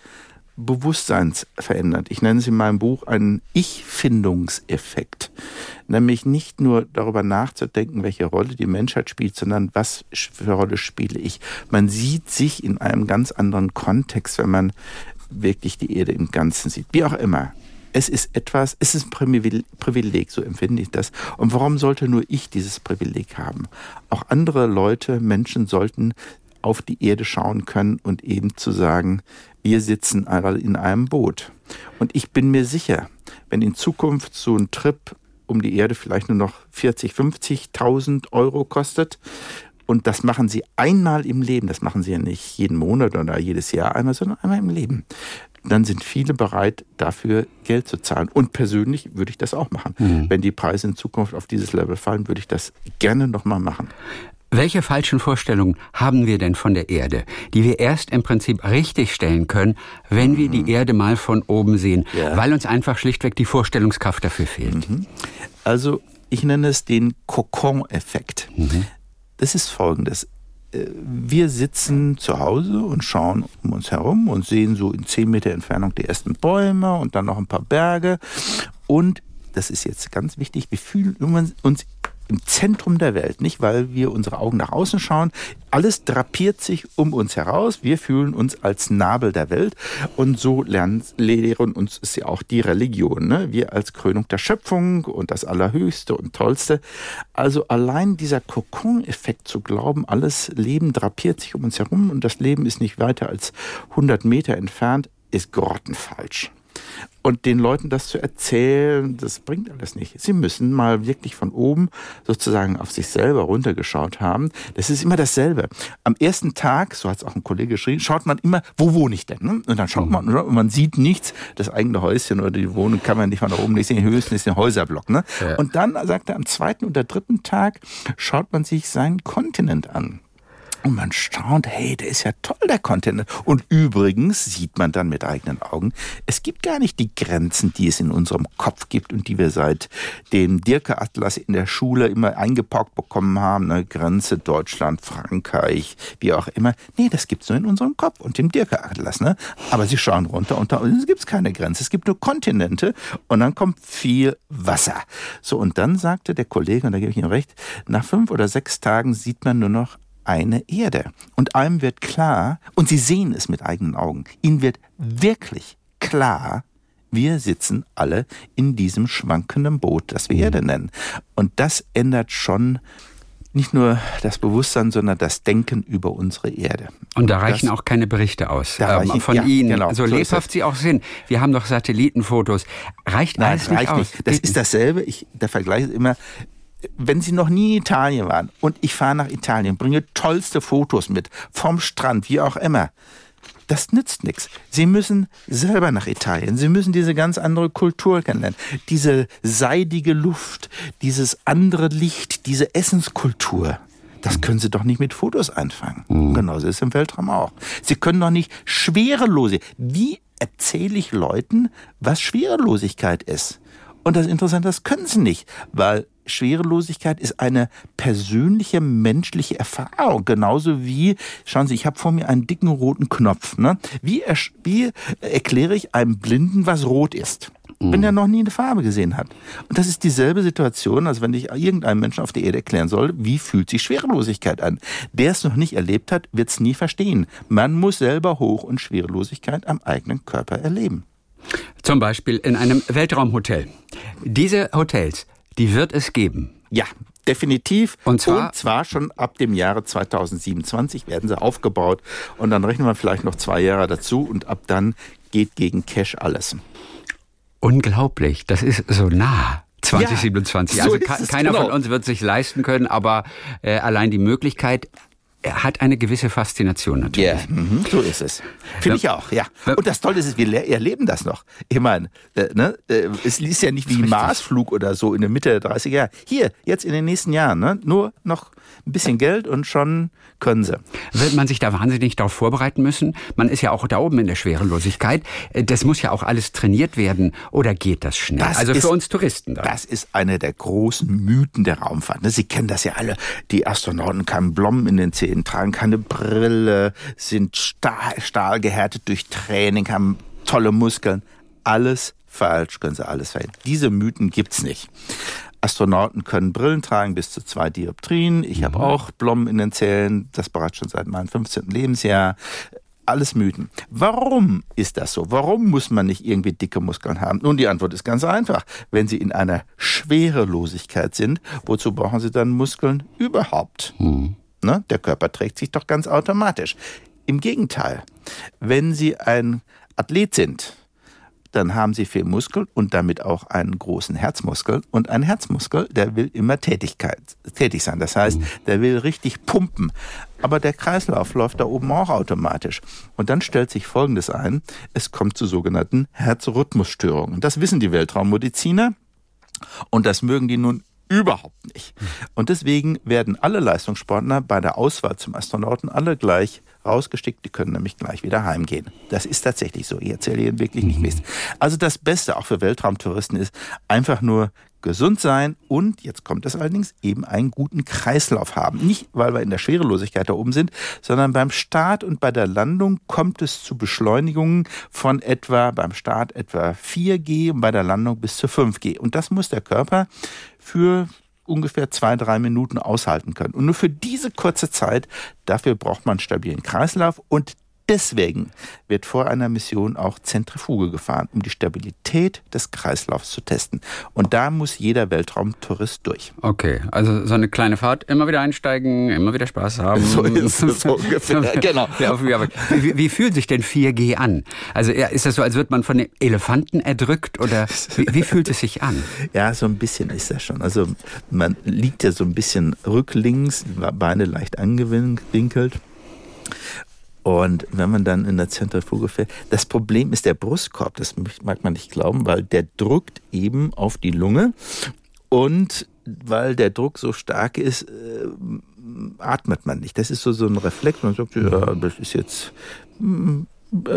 bewusstseinsverändernd. Ich nenne es in meinem Buch einen Ich-Findungseffekt. Nämlich nicht nur darüber nachzudenken, welche Rolle die Menschheit spielt, sondern was für Rolle spiele ich. Man sieht sich in einem ganz anderen Kontext, wenn man wirklich die Erde im Ganzen sieht. Wie auch immer es ist etwas, es ist ein Privileg, so empfinde ich das. Und warum sollte nur ich dieses Privileg haben? Auch andere Leute, Menschen sollten auf die Erde schauen können und eben zu sagen, wir sitzen alle in einem Boot. Und ich bin mir sicher, wenn in Zukunft so ein Trip um die Erde vielleicht nur noch 40, 50.000 Euro kostet, und das machen sie einmal im Leben, das machen sie ja nicht jeden Monat oder jedes Jahr einmal, sondern einmal im Leben dann sind viele bereit, dafür Geld zu zahlen. Und persönlich würde ich das auch machen. Mhm. Wenn die Preise in Zukunft auf dieses Level fallen, würde ich das gerne nochmal machen. Welche falschen Vorstellungen haben wir denn von der Erde, die wir erst im Prinzip richtig stellen können, wenn mhm. wir die mhm. Erde mal von oben sehen, ja. weil uns einfach schlichtweg die Vorstellungskraft dafür fehlt? Mhm. Also ich nenne es den Kokon-Effekt. Mhm. Das ist folgendes wir sitzen zu Hause und schauen um uns herum und sehen so in zehn Meter Entfernung die ersten Bäume und dann noch ein paar Berge. Und das ist jetzt ganz wichtig, wir fühlen uns im Zentrum der Welt, nicht weil wir unsere Augen nach außen schauen. Alles drapiert sich um uns heraus. Wir fühlen uns als Nabel der Welt und so lernen, lehren uns ist ja auch die Religion. Ne? Wir als Krönung der Schöpfung und das Allerhöchste und Tollste. Also allein dieser Kokon-Effekt zu glauben, alles Leben drapiert sich um uns herum und das Leben ist nicht weiter als 100 Meter entfernt, ist grottenfalsch. Und den Leuten das zu erzählen, das bringt alles nicht. Sie müssen mal wirklich von oben sozusagen auf sich selber runtergeschaut haben. Das ist immer dasselbe. Am ersten Tag, so hat es auch ein Kollege geschrieben, schaut man immer, wo wohne ich denn? Ne? Und dann schaut man und man sieht nichts. Das eigene Häuschen oder die Wohnung kann man nicht von da oben nicht sehen. Höchstens ist ein Häuserblock. Ne? Ja. Und dann sagt er, am zweiten oder dritten Tag schaut man sich seinen Kontinent an. Und man staunt, hey, der ist ja toll, der Content. Und übrigens sieht man dann mit eigenen Augen, es gibt gar nicht die Grenzen, die es in unserem Kopf gibt und die wir seit dem Dirke-Atlas in der Schule immer eingepaukt bekommen haben. Ne? Grenze Deutschland, Frankreich, wie auch immer. Nee, das gibt's nur in unserem Kopf und dem Dirke-Atlas. Ne? Aber sie schauen runter und da gibt's keine Grenze. Es gibt nur Kontinente und dann kommt viel Wasser. So, und dann sagte der Kollege, und da gebe ich ihm recht, nach fünf oder sechs Tagen sieht man nur noch eine Erde. Und allem wird klar, und Sie sehen es mit eigenen Augen, Ihnen wird wirklich klar, wir sitzen alle in diesem schwankenden Boot, das wir. Erde nennen. Und das ändert schon nicht nur das Bewusstsein, sondern das Denken über unsere Erde. Und da reichen das, auch keine Berichte aus ähm, reichen, von ja, Ihnen, genau, so, so lebhaft sie auch sind. Wir haben doch Satellitenfotos. Reicht Nein, alles nicht reicht aus? Nicht. Das ist dasselbe. Ich, der Vergleich ist immer, wenn Sie noch nie in Italien waren und ich fahre nach Italien, bringe tollste Fotos mit, vom Strand, wie auch immer, das nützt nichts. Sie müssen selber nach Italien. Sie müssen diese ganz andere Kultur kennenlernen. Diese seidige Luft, dieses andere Licht, diese Essenskultur. Das können Sie doch nicht mit Fotos einfangen. Mhm. Genauso ist es im Weltraum auch. Sie können doch nicht schwerelose. Wie erzähle ich Leuten, was Schwerelosigkeit ist? Und das Interessante, das können sie nicht, weil Schwerelosigkeit ist eine persönliche menschliche Erfahrung, genauso wie, schauen Sie, ich habe vor mir einen dicken roten Knopf. Ne? Wie, wie erkläre ich einem Blinden, was rot ist? wenn er noch nie eine Farbe gesehen hat. Und das ist dieselbe Situation, als wenn ich irgendeinem Menschen auf der Erde erklären soll, wie fühlt sich Schwerelosigkeit an. Der es noch nicht erlebt hat, wird es nie verstehen. Man muss selber Hoch- und Schwerelosigkeit am eigenen Körper erleben. Zum Beispiel in einem Weltraumhotel. Diese Hotels die wird es geben. Ja, definitiv. Und zwar, und zwar, schon ab dem Jahre 2027 werden sie aufgebaut. Und dann rechnen wir vielleicht noch zwei Jahre dazu und ab dann geht gegen Cash alles. Unglaublich, das ist so nah. 2027. Ja, so also keiner genau. von uns wird sich leisten können, aber äh, allein die Möglichkeit, er hat eine gewisse Faszination natürlich. Ja, yeah. mhm. so ist es. Finde ich auch, ja. Und das Tolle ist, wir erleben das noch. Ich meine, äh, ne? Äh, es ist ja nicht wie ein Marsflug oder so in der Mitte der 30er Jahre. Hier, jetzt in den nächsten Jahren, ne? nur noch ein bisschen Geld und schon können sie. Wird man sich da wahnsinnig darauf vorbereiten müssen? Man ist ja auch da oben in der Schwerelosigkeit. Äh, das muss ja auch alles trainiert werden. Oder geht das schnell? Das also ist, für uns Touristen. Da. Das ist einer der großen Mythen der Raumfahrt. Ne? Sie kennen das ja alle. Die Astronauten kamen Blommen in den Zähnen, tragen keine Brille, sind stahl, stahlgehärtet durch Training, haben tolle Muskeln. Alles falsch, können sie alles verhindern. Diese Mythen gibt's nicht. Astronauten können Brillen tragen bis zu zwei Dioptrien. Ich mhm. habe auch Blommen in den Zähnen, das bereits schon seit meinem 15. Lebensjahr. Alles Mythen. Warum ist das so? Warum muss man nicht irgendwie dicke Muskeln haben? Nun, die Antwort ist ganz einfach. Wenn Sie in einer Schwerelosigkeit sind, wozu brauchen Sie dann Muskeln überhaupt? Mhm. Ne? Der Körper trägt sich doch ganz automatisch. Im Gegenteil, wenn Sie ein Athlet sind, dann haben sie viel Muskel und damit auch einen großen Herzmuskel. Und ein Herzmuskel, der will immer Tätigkeit, tätig sein. Das heißt, mhm. der will richtig pumpen. Aber der Kreislauf läuft da oben auch automatisch. Und dann stellt sich Folgendes ein. Es kommt zu sogenannten Herzrhythmusstörungen. Das wissen die Weltraummediziner. Und das mögen die nun überhaupt nicht. Und deswegen werden alle Leistungssportler bei der Auswahl zum Astronauten alle gleich rausgestickt, die können nämlich gleich wieder heimgehen. Das ist tatsächlich so. Ich erzähle Ihnen wirklich nicht Mist. Also das Beste auch für Weltraumtouristen ist einfach nur gesund sein und, jetzt kommt es allerdings, eben einen guten Kreislauf haben. Nicht, weil wir in der Schwerelosigkeit da oben sind, sondern beim Start und bei der Landung kommt es zu Beschleunigungen von etwa, beim Start etwa 4G und bei der Landung bis zu 5G. Und das muss der Körper für ungefähr zwei, drei Minuten aushalten können. Und nur für diese kurze Zeit, dafür braucht man einen stabilen Kreislauf und Deswegen wird vor einer Mission auch Zentrifuge gefahren, um die Stabilität des Kreislaufs zu testen. Und da muss jeder Weltraumtourist durch. Okay, also so eine kleine Fahrt, immer wieder einsteigen, immer wieder Spaß haben. So ist es so ungefähr, genau. wie, wie, fühlt sich denn 4G an? Also ist das so, als würde man von den Elefanten erdrückt oder wie, wie fühlt es sich an? Ja, so ein bisschen ist das schon. Also man liegt ja so ein bisschen rücklings, Beine leicht angewinkelt und wenn man dann in der Zentrifuge fährt, das Problem ist der Brustkorb, das mag man nicht glauben, weil der drückt eben auf die Lunge und weil der Druck so stark ist, äh, atmet man nicht. Das ist so, so ein Reflex. Man sagt, ja, das ist jetzt hm,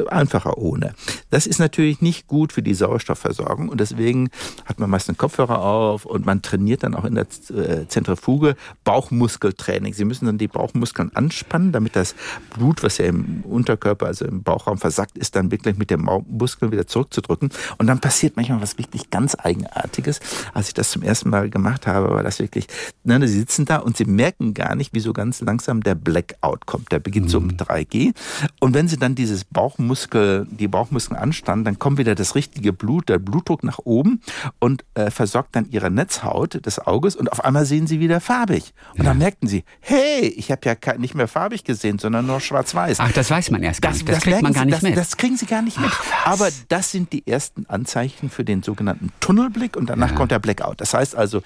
einfacher ohne. Das ist natürlich nicht gut für die Sauerstoffversorgung und deswegen hat man meist einen Kopfhörer auf und man trainiert dann auch in der äh, Zentrifuge Bauchmuskeltraining. Sie müssen dann die Bauchmuskeln anspannen, damit das Blut, was ja im Unterkörper, also im Bauchraum versackt ist, dann wirklich mit dem Muskeln wieder zurückzudrücken. Und dann passiert manchmal was wirklich ganz Eigenartiges. Als ich das zum ersten Mal gemacht habe, war das wirklich, ne, sie sitzen da und sie merken gar nicht, wie so ganz langsam der Blackout kommt. Der beginnt mhm. so um 3G. Und wenn sie dann dieses Bauch Bauchmuskel, die Bauchmuskeln anspannen, dann kommt wieder das richtige Blut, der Blutdruck nach oben und äh, versorgt dann ihre Netzhaut des Auges und auf einmal sehen sie wieder farbig. Und ja. dann merkten sie, hey, ich habe ja nicht mehr farbig gesehen, sondern nur schwarz-weiß. Ach, das weiß man erst gar nicht. Das, das kriegt man gar nicht das, mit. Das kriegen sie gar nicht mit. Ach, Aber das sind die ersten Anzeichen für den sogenannten Tunnelblick und danach ja. kommt der Blackout. Das heißt also,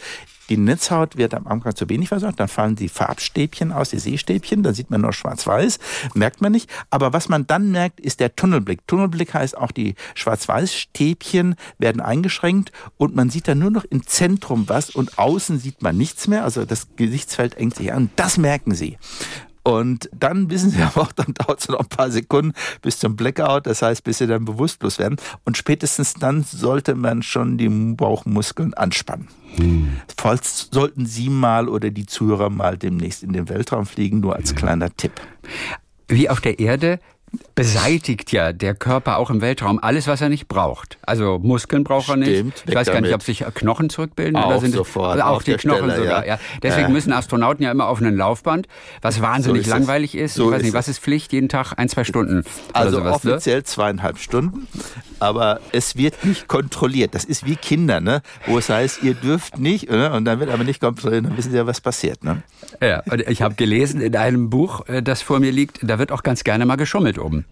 Die Netzhaut wird am Anfang zu wenig versorgt, dann fallen die Farbstäbchen aus, die Sehstäbchen, dann sieht man nur schwarz-weiß, merkt man nicht. Aber was man dann merkt, ist der Tunnelblick. Tunnelblick heißt auch, die Schwarz-Weiß-Stäbchen werden eingeschränkt und man sieht dann nur noch im Zentrum was und außen sieht man nichts mehr. Also das Gesichtsfeld engt sich an. Das merken sie. Und dann wissen Sie aber auch, dann dauert es noch ein paar Sekunden bis zum Blackout, das heißt, bis Sie dann bewusstlos werden. Und spätestens dann sollte man schon die Bauchmuskeln anspannen. Hm. Falls sollten Sie mal oder die Zuhörer mal demnächst in den Weltraum fliegen, nur als kleiner Tipp. Wie auf der Erde beseitigt ja der Körper auch im Weltraum alles, was er nicht braucht. Also Muskeln braucht er nicht. Ich weiß gar nicht, ob sich Knochen zurückbilden auch oder sind sofort, es auch die Knochen Stelle, sogar. Ja. Ja. Deswegen ja. müssen Astronauten ja immer auf einen Laufband, was wahnsinnig so ist langweilig ist. So ich weiß ist nicht, was ist Pflicht? Jeden Tag ein, zwei Stunden. Also sowas, offiziell ne? zweieinhalb Stunden, aber es wird nicht kontrolliert. Das ist wie Kinder, ne? wo es heißt, ihr dürft nicht, ne? und dann wird aber nicht kontrolliert, dann wissen Sie ja, was passiert. Ne? Ja, und ich habe gelesen in einem Buch, äh, das vor mir liegt, da wird auch ganz gerne mal geschummelt oben.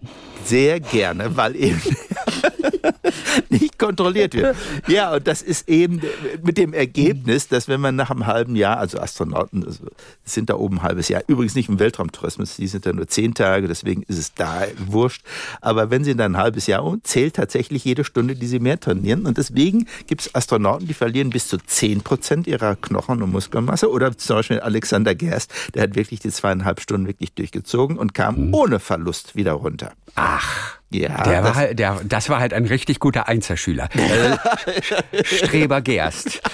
Sehr gerne, weil eben nicht kontrolliert wird. Ja, und das ist eben mit dem Ergebnis, dass wenn man nach einem halben Jahr, also Astronauten also sind da oben ein halbes Jahr, übrigens nicht im Weltraumtourismus, die sind da nur zehn Tage, deswegen ist es da wurscht. Aber wenn sie dann ein halbes Jahr und zählt tatsächlich jede Stunde, die sie mehr trainieren. Und deswegen gibt es Astronauten, die verlieren bis zu zehn Prozent ihrer Knochen- und Muskelmasse. Oder zum Beispiel Alexander Gerst, der hat wirklich die zweieinhalb Stunden wirklich durchgezogen und kam ohne Verlust wieder runter. Ach. Ja, der das, war halt, der, das war halt ein richtig guter Einzelschüler. Äh, Streber Gerst.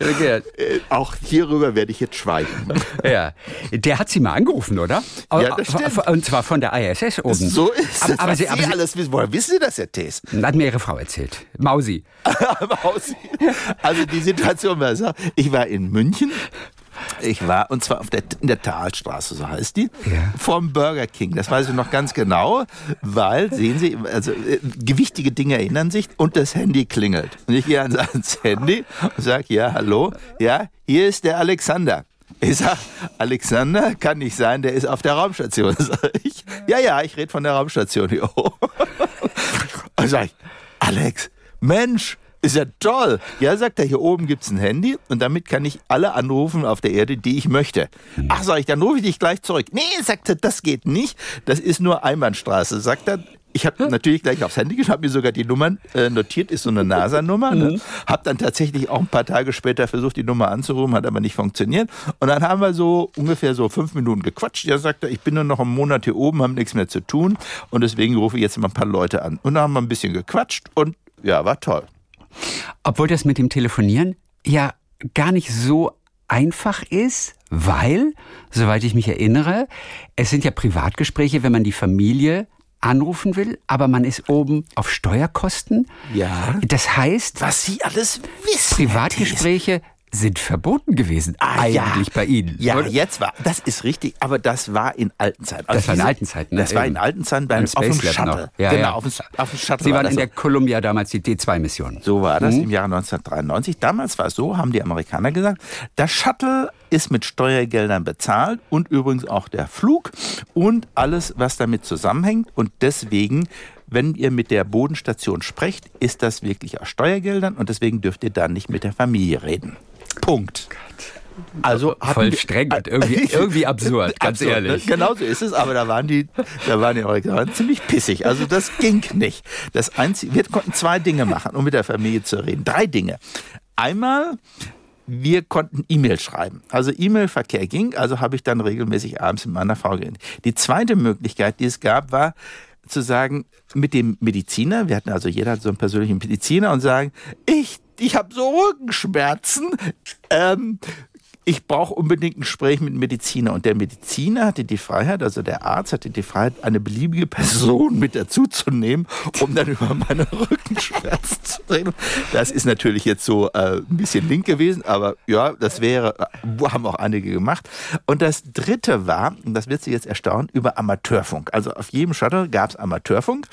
Äh, Auch hierüber werde ich jetzt schweigen. Ja, der hat sie mal angerufen, oder? Ja, das stimmt. Und zwar von der ISS oben. So ist aber, es. aber Sie aber sie, alles wissen. Woher wissen Sie das, Herr Thees? hat mir ihre Frau erzählt. Mausi. Mausi. Also die Situation war so, ich war in München ich war, und zwar auf der, in der Talstraße, so heißt die, Ja. vom Burger King. Das weiß ich noch ganz genau, weil, sehen Sie, also äh, gewichtige Dinge erinnern sich und das Handy klingelt. Und ich gehe ans, ans Handy und sage, ja, hallo, ja, hier ist der Alexander. Ich sag, Alexander kann nicht sein, der ist auf der Raumstation. Sag ich, ja, ja, ich rede von der Raumstation hier oben. Und sag ich, Alex, Mensch, ist ja toll. Ja, sagt er, hier oben gibt's ein Handy und damit kann ich alle anrufen auf der Erde, die ich möchte. Ach, sag ich, dann rufe ich dich gleich zurück. Nee, sagt er, das geht nicht. Das ist nur Einbahnstraße. Sagt er, ich habe natürlich gleich aufs Handy geschaut, habe mir sogar die Nummern äh, notiert, ist so eine NASA-Nummer. Ne? Habe dann tatsächlich auch ein paar Tage später versucht, die Nummer anzurufen, hat aber nicht funktioniert. Und dann haben wir so ungefähr so fünf Minuten gequatscht. Ja, sagt er, ich bin nur noch einen Monat hier oben, haben nichts mehr zu tun und deswegen rufe ich jetzt mal ein paar Leute an. Und dann haben wir ein bisschen gequatscht und ja, war toll. Obwohl das mit dem Telefonieren ja gar nicht so einfach ist, weil, soweit ich mich erinnere, es sind ja Privatgespräche, wenn man die Familie anrufen will, aber man ist oben auf Steuerkosten. Ja. Das heißt, Was Sie alles wissen. Privatgespräche sind verboten gewesen, Ah, ja. eigentlich bei Ihnen. Ja, oder? jetzt war, das ist richtig, aber das war in alten Zeiten. Also Das war in alten Zeiten, ne? Das war in alten Zeiten beim, auf dem Shuttle. Ja, genau, ja. Auf, dem, auf dem Shuttle Sie war waren das in so. der Columbia damals die D2-Mission. So war Mhm. das im Jahre 1993. Damals war es so, haben die Amerikaner gesagt, das Shuttle ist mit Steuergeldern bezahlt und übrigens auch der Flug und alles, was damit zusammenhängt. Und deswegen, wenn ihr mit der Bodenstation sprecht, ist das wirklich aus Steuergeldern und deswegen dürft ihr dann nicht mit der Familie reden. Punkt. Also Voll streng und irgendwie, irgendwie absurd, ganz Absurd, ehrlich. Ne? Genau so ist es, aber da waren die, da waren die Amerikaner ziemlich pissig. Also das ging nicht. Das einzige, wir konnten zwei Dinge machen, um mit der Familie zu reden. Drei Dinge. Einmal, wir konnten E-Mail schreiben. Also E-Mail-Verkehr ging, also habe ich dann regelmäßig abends mit meiner Frau geredet. Die zweite Möglichkeit, die es gab, war zu sagen, mit dem Mediziner, wir hatten also jeder so einen persönlichen Mediziner und sagen, ich, ich habe so Rückenschmerzen, ähm, ich brauche unbedingt ein Gespräch mit Mediziner. Und der Mediziner hatte die Freiheit, also der Arzt hatte die Freiheit, eine beliebige Person mit dazuzunehmen, um dann über meine Rückenschmerzen zu reden. Das ist natürlich jetzt so äh, ein bisschen link gewesen, aber ja, das wäre, äh, haben auch einige gemacht. Und das dritte war, und das wird Sie jetzt erstaunen, über Amateurfunk. Also auf jedem Shuttle gab es Amateurfunk.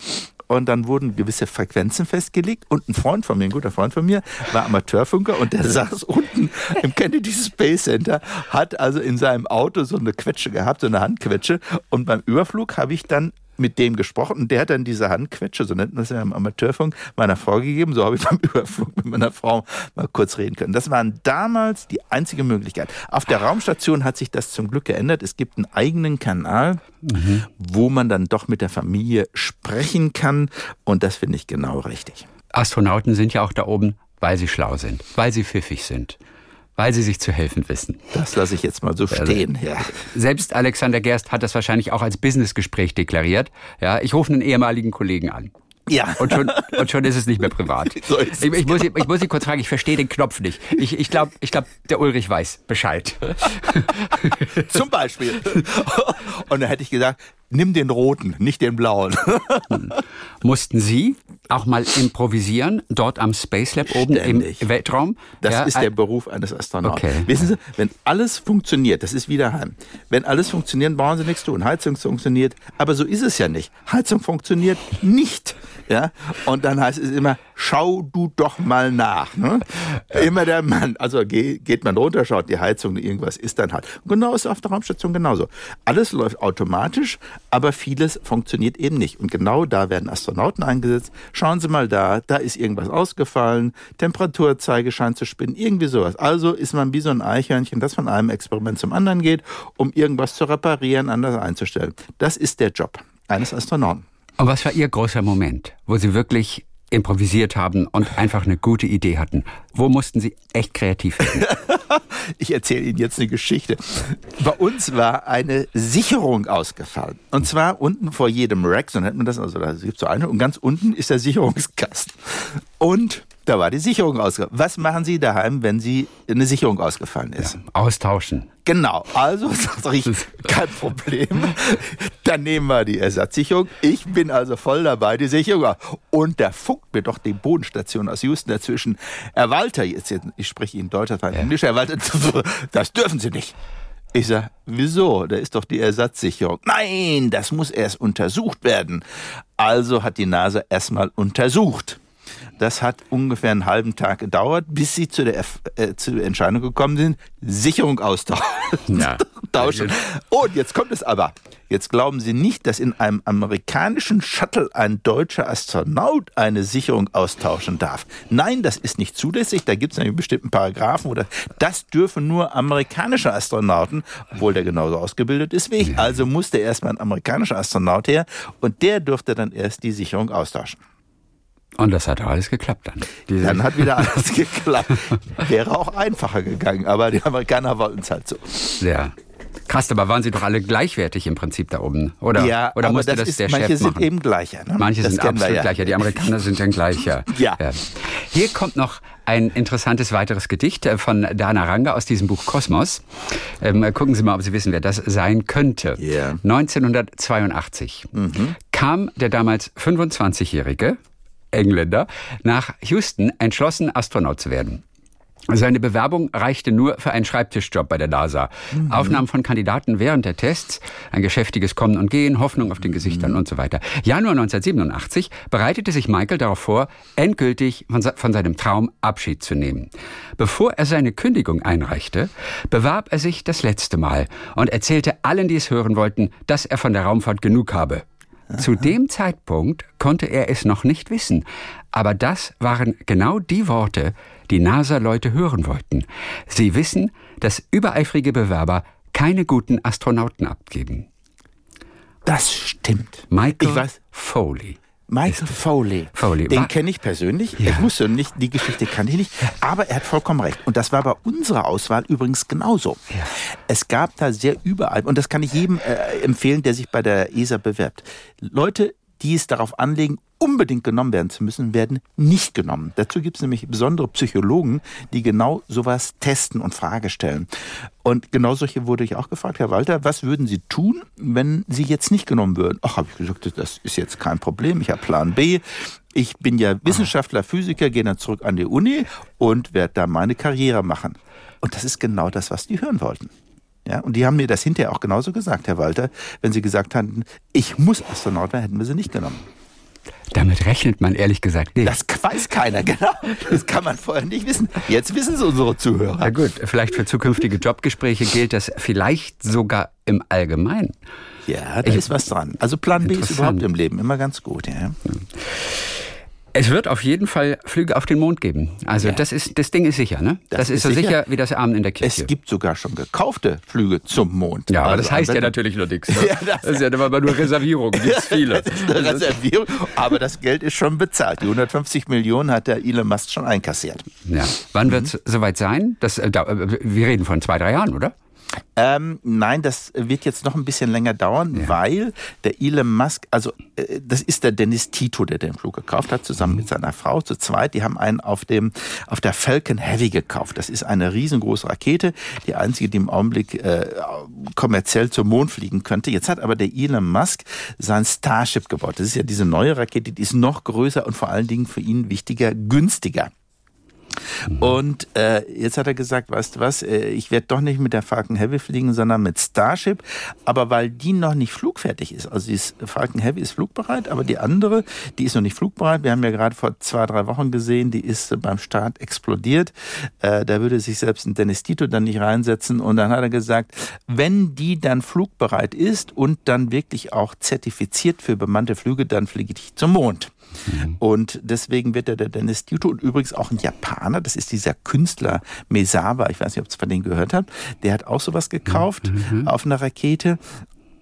Und dann wurden gewisse Frequenzen festgelegt. Und ein Freund von mir, ein guter Freund von mir, war Amateurfunker und der saß unten im Kennedy Space Center, hat also in seinem Auto so eine Quetsche gehabt, so eine Handquetsche. Und beim Überflug habe ich dann mit dem gesprochen und der hat dann diese Handquetsche, so nennt man es ja im Amateurfunk, meiner Frau gegeben. So habe ich beim Überflug mit meiner Frau mal kurz reden können. Das waren damals die einzige Möglichkeit. Auf der Raumstation hat sich das zum Glück geändert. Es gibt einen eigenen Kanal, mhm. wo man dann doch mit der Familie sprechen kann und das finde ich genau richtig. Astronauten sind ja auch da oben, weil sie schlau sind, weil sie pfiffig sind weil sie sich zu helfen wissen. Das lasse ich jetzt mal so stehen. Ja. Selbst Alexander Gerst hat das wahrscheinlich auch als Businessgespräch deklariert. Ja, ich rufe einen ehemaligen Kollegen an. Ja. Und schon, und schon ist es nicht mehr privat. So ich, ich, muss, ich muss Sie kurz fragen, ich verstehe den Knopf nicht. Ich, ich glaube, ich glaub, der Ulrich weiß Bescheid. Zum Beispiel. Und dann hätte ich gesagt, nimm den roten, nicht den blauen. Mussten Sie auch mal improvisieren, dort am Space Lab oben Ständig. im Weltraum? Das ja, ist der Beruf eines Astronauten. Okay. Wissen Sie, wenn alles funktioniert, das ist wieder heim. Wenn alles funktioniert, brauchen Sie nichts tun. Heizung funktioniert, aber so ist es ja nicht. Heizung funktioniert nicht. Ja? Und dann heißt es immer, schau du doch mal nach. Ne? Ja. Immer der Mann. Also geht man runter, schaut die Heizung, irgendwas ist dann halt. Und genau ist auf der Raumstation genauso. Alles läuft automatisch, aber vieles funktioniert eben nicht. Und genau da werden Astronauten eingesetzt. Schauen Sie mal da, da ist irgendwas ausgefallen, Temperaturzeige scheint zu spinnen, irgendwie sowas. Also ist man wie so ein Eichhörnchen, das von einem Experiment zum anderen geht, um irgendwas zu reparieren, anders einzustellen. Das ist der Job eines Astronauten. Und was war Ihr großer Moment, wo Sie wirklich improvisiert haben und einfach eine gute Idee hatten? Wo mussten Sie echt kreativ werden? ich erzähle Ihnen jetzt eine Geschichte. Bei uns war eine Sicherung ausgefallen. Und zwar unten vor jedem Rack, so nennt man das, also da gibt es so eine, und ganz unten ist der Sicherungskasten. Und da war die Sicherung ausgefallen. Was machen Sie daheim, wenn Sie eine Sicherung ausgefallen ist? Ja, austauschen. Genau. Also sage ich, kein Problem. Dann nehmen wir die Ersatzsicherung. Ich bin also voll dabei, die Sicherung. Und da funkt mir doch die Bodenstation aus Houston dazwischen. Herr Walter, jetzt, ich spreche Ihnen Deutsch, das war ja. Englisch, Herr Walter, das dürfen Sie nicht. Ich sage, wieso? Da ist doch die Ersatzsicherung. Nein, das muss erst untersucht werden. Also hat die NASA erstmal untersucht. Das hat ungefähr einen halben Tag gedauert, bis sie zu der, äh, zu der Entscheidung gekommen sind, Sicherung austauschen. Ja. Und jetzt kommt es aber. Jetzt glauben Sie nicht, dass in einem amerikanischen Shuttle ein deutscher Astronaut eine Sicherung austauschen darf. Nein, das ist nicht zulässig. Da gibt es einen bestimmten Paragraphen oder das dürfen nur amerikanische Astronauten, obwohl der genauso ausgebildet ist wie ich. Also musste erstmal ein amerikanischer Astronaut her und der durfte dann erst die Sicherung austauschen. Und das hat alles geklappt dann. Diese dann hat wieder alles geklappt. Wäre auch einfacher gegangen, aber die Amerikaner wollten es halt so. Ja. Krass, aber waren sie doch alle gleichwertig im Prinzip da oben, oder? Ja, oder musste das, das ist, der manche Chef sind eben gleicher. Ne? Manche das sind absolut ja. gleicher. Die Amerikaner sind dann gleicher. ja. ja. Hier kommt noch ein interessantes weiteres Gedicht äh, von Dana Ranga aus diesem Buch Kosmos. Ähm, gucken Sie mal, ob Sie wissen, wer das sein könnte. Yeah. 1982 mhm. kam der damals 25-Jährige Engländer, nach Houston entschlossen, Astronaut zu werden. Seine Bewerbung reichte nur für einen Schreibtischjob bei der NASA. Mhm. Aufnahmen von Kandidaten während der Tests, ein geschäftiges Kommen und Gehen, Hoffnung auf den Gesichtern mhm. und so weiter. Januar 1987 bereitete sich Michael darauf vor, endgültig von, von seinem Traum Abschied zu nehmen. Bevor er seine Kündigung einreichte, bewarb er sich das letzte Mal und erzählte allen, die es hören wollten, dass er von der Raumfahrt genug habe. Zu dem Zeitpunkt konnte er es noch nicht wissen, aber das waren genau die Worte, die NASA-Leute hören wollten. Sie wissen, dass übereifrige Bewerber keine guten Astronauten abgeben. Das stimmt. Michael Foley. Michael Foley. Foley. Den kenne ich persönlich. Ja. Ich wusste nicht, die Geschichte kannte ich nicht. Aber er hat vollkommen recht. Und das war bei unserer Auswahl übrigens genauso. Ja. Es gab da sehr überall, und das kann ich jedem äh, empfehlen, der sich bei der ESA bewirbt. Leute, die es darauf anlegen, unbedingt genommen werden zu müssen, werden nicht genommen. Dazu gibt es nämlich besondere Psychologen, die genau sowas testen und Frage stellen. Und genau solche wurde ich auch gefragt, Herr Walter, was würden Sie tun, wenn Sie jetzt nicht genommen würden? Ach, habe ich gesagt, das ist jetzt kein Problem, ich habe Plan B. Ich bin ja Wissenschaftler, Physiker, gehe dann zurück an die Uni und werde da meine Karriere machen. Und das ist genau das, was die hören wollten. Ja, und die haben mir das hinterher auch genauso gesagt, Herr Walter. Wenn sie gesagt hatten, ich muss Astronaut werden, hätten wir sie nicht genommen. Damit rechnet man ehrlich gesagt nicht. Das weiß keiner, genau. Das kann man vorher nicht wissen. Jetzt wissen es unsere Zuhörer. Na gut, vielleicht für zukünftige Jobgespräche gilt das vielleicht sogar im Allgemeinen. Ja, da ich, ist was dran. Also Plan B ist überhaupt im Leben immer ganz gut. Ja. Es wird auf jeden Fall Flüge auf den Mond geben. Also ja. das ist das Ding ist sicher, ne? Das, das ist, so sicher, sicher, wie das Abend in der Kirche. Es gibt sogar schon gekaufte Flüge zum Mond. Ja, aber also das heißt ja natürlich nur nichts. Ne? ja, das, das, ist ja immer nur Reservierung, gibt viele. das ist eine Reservierung, aber das Geld ist schon bezahlt. Die 150 Millionen hat der Elon Musk schon einkassiert. Ja. Wann mhm. wird es soweit sein? Das, äh, äh, wir reden von zwei, drei Jahren, oder? Ähm, nein, das wird jetzt noch ein bisschen länger dauern, ja. weil der Elon Musk, also äh, das ist der Dennis Tito, der den Flug gekauft hat, zusammen mhm. mit seiner Frau zu zweit. Die haben einen auf dem auf der Falcon Heavy gekauft. Das ist eine riesengroße Rakete, die einzige, die im Augenblick äh, kommerziell zum Mond fliegen könnte. Jetzt hat aber der Elon Musk sein Starship gebaut. Das ist ja diese neue Rakete, die ist noch größer und vor allen Dingen für ihn wichtiger, günstiger. Mhm. Und äh, jetzt hat er gesagt, weißt du was, äh, ich werde doch nicht mit der Falcon Heavy fliegen, sondern mit Starship. Aber weil die noch nicht flugfertig ist, also die Falcon Heavy ist flugbereit, aber die andere, die ist noch nicht flugbereit. Wir haben ja gerade vor zwei, drei Wochen gesehen, die ist beim Start explodiert. Äh, da würde sich selbst ein Dennis Tito dann nicht reinsetzen. Und dann hat er gesagt, wenn die dann flugbereit ist und dann wirklich auch zertifiziert für bemannte Flüge, dann fliege ich zum Mond. Mhm. Und deswegen wird der, der Dennis Tuto und übrigens auch ein Japaner, das ist dieser Künstler Mesawa, ich weiß nicht, ob ihr von denen gehört habt, der hat auch sowas gekauft mhm. auf einer Rakete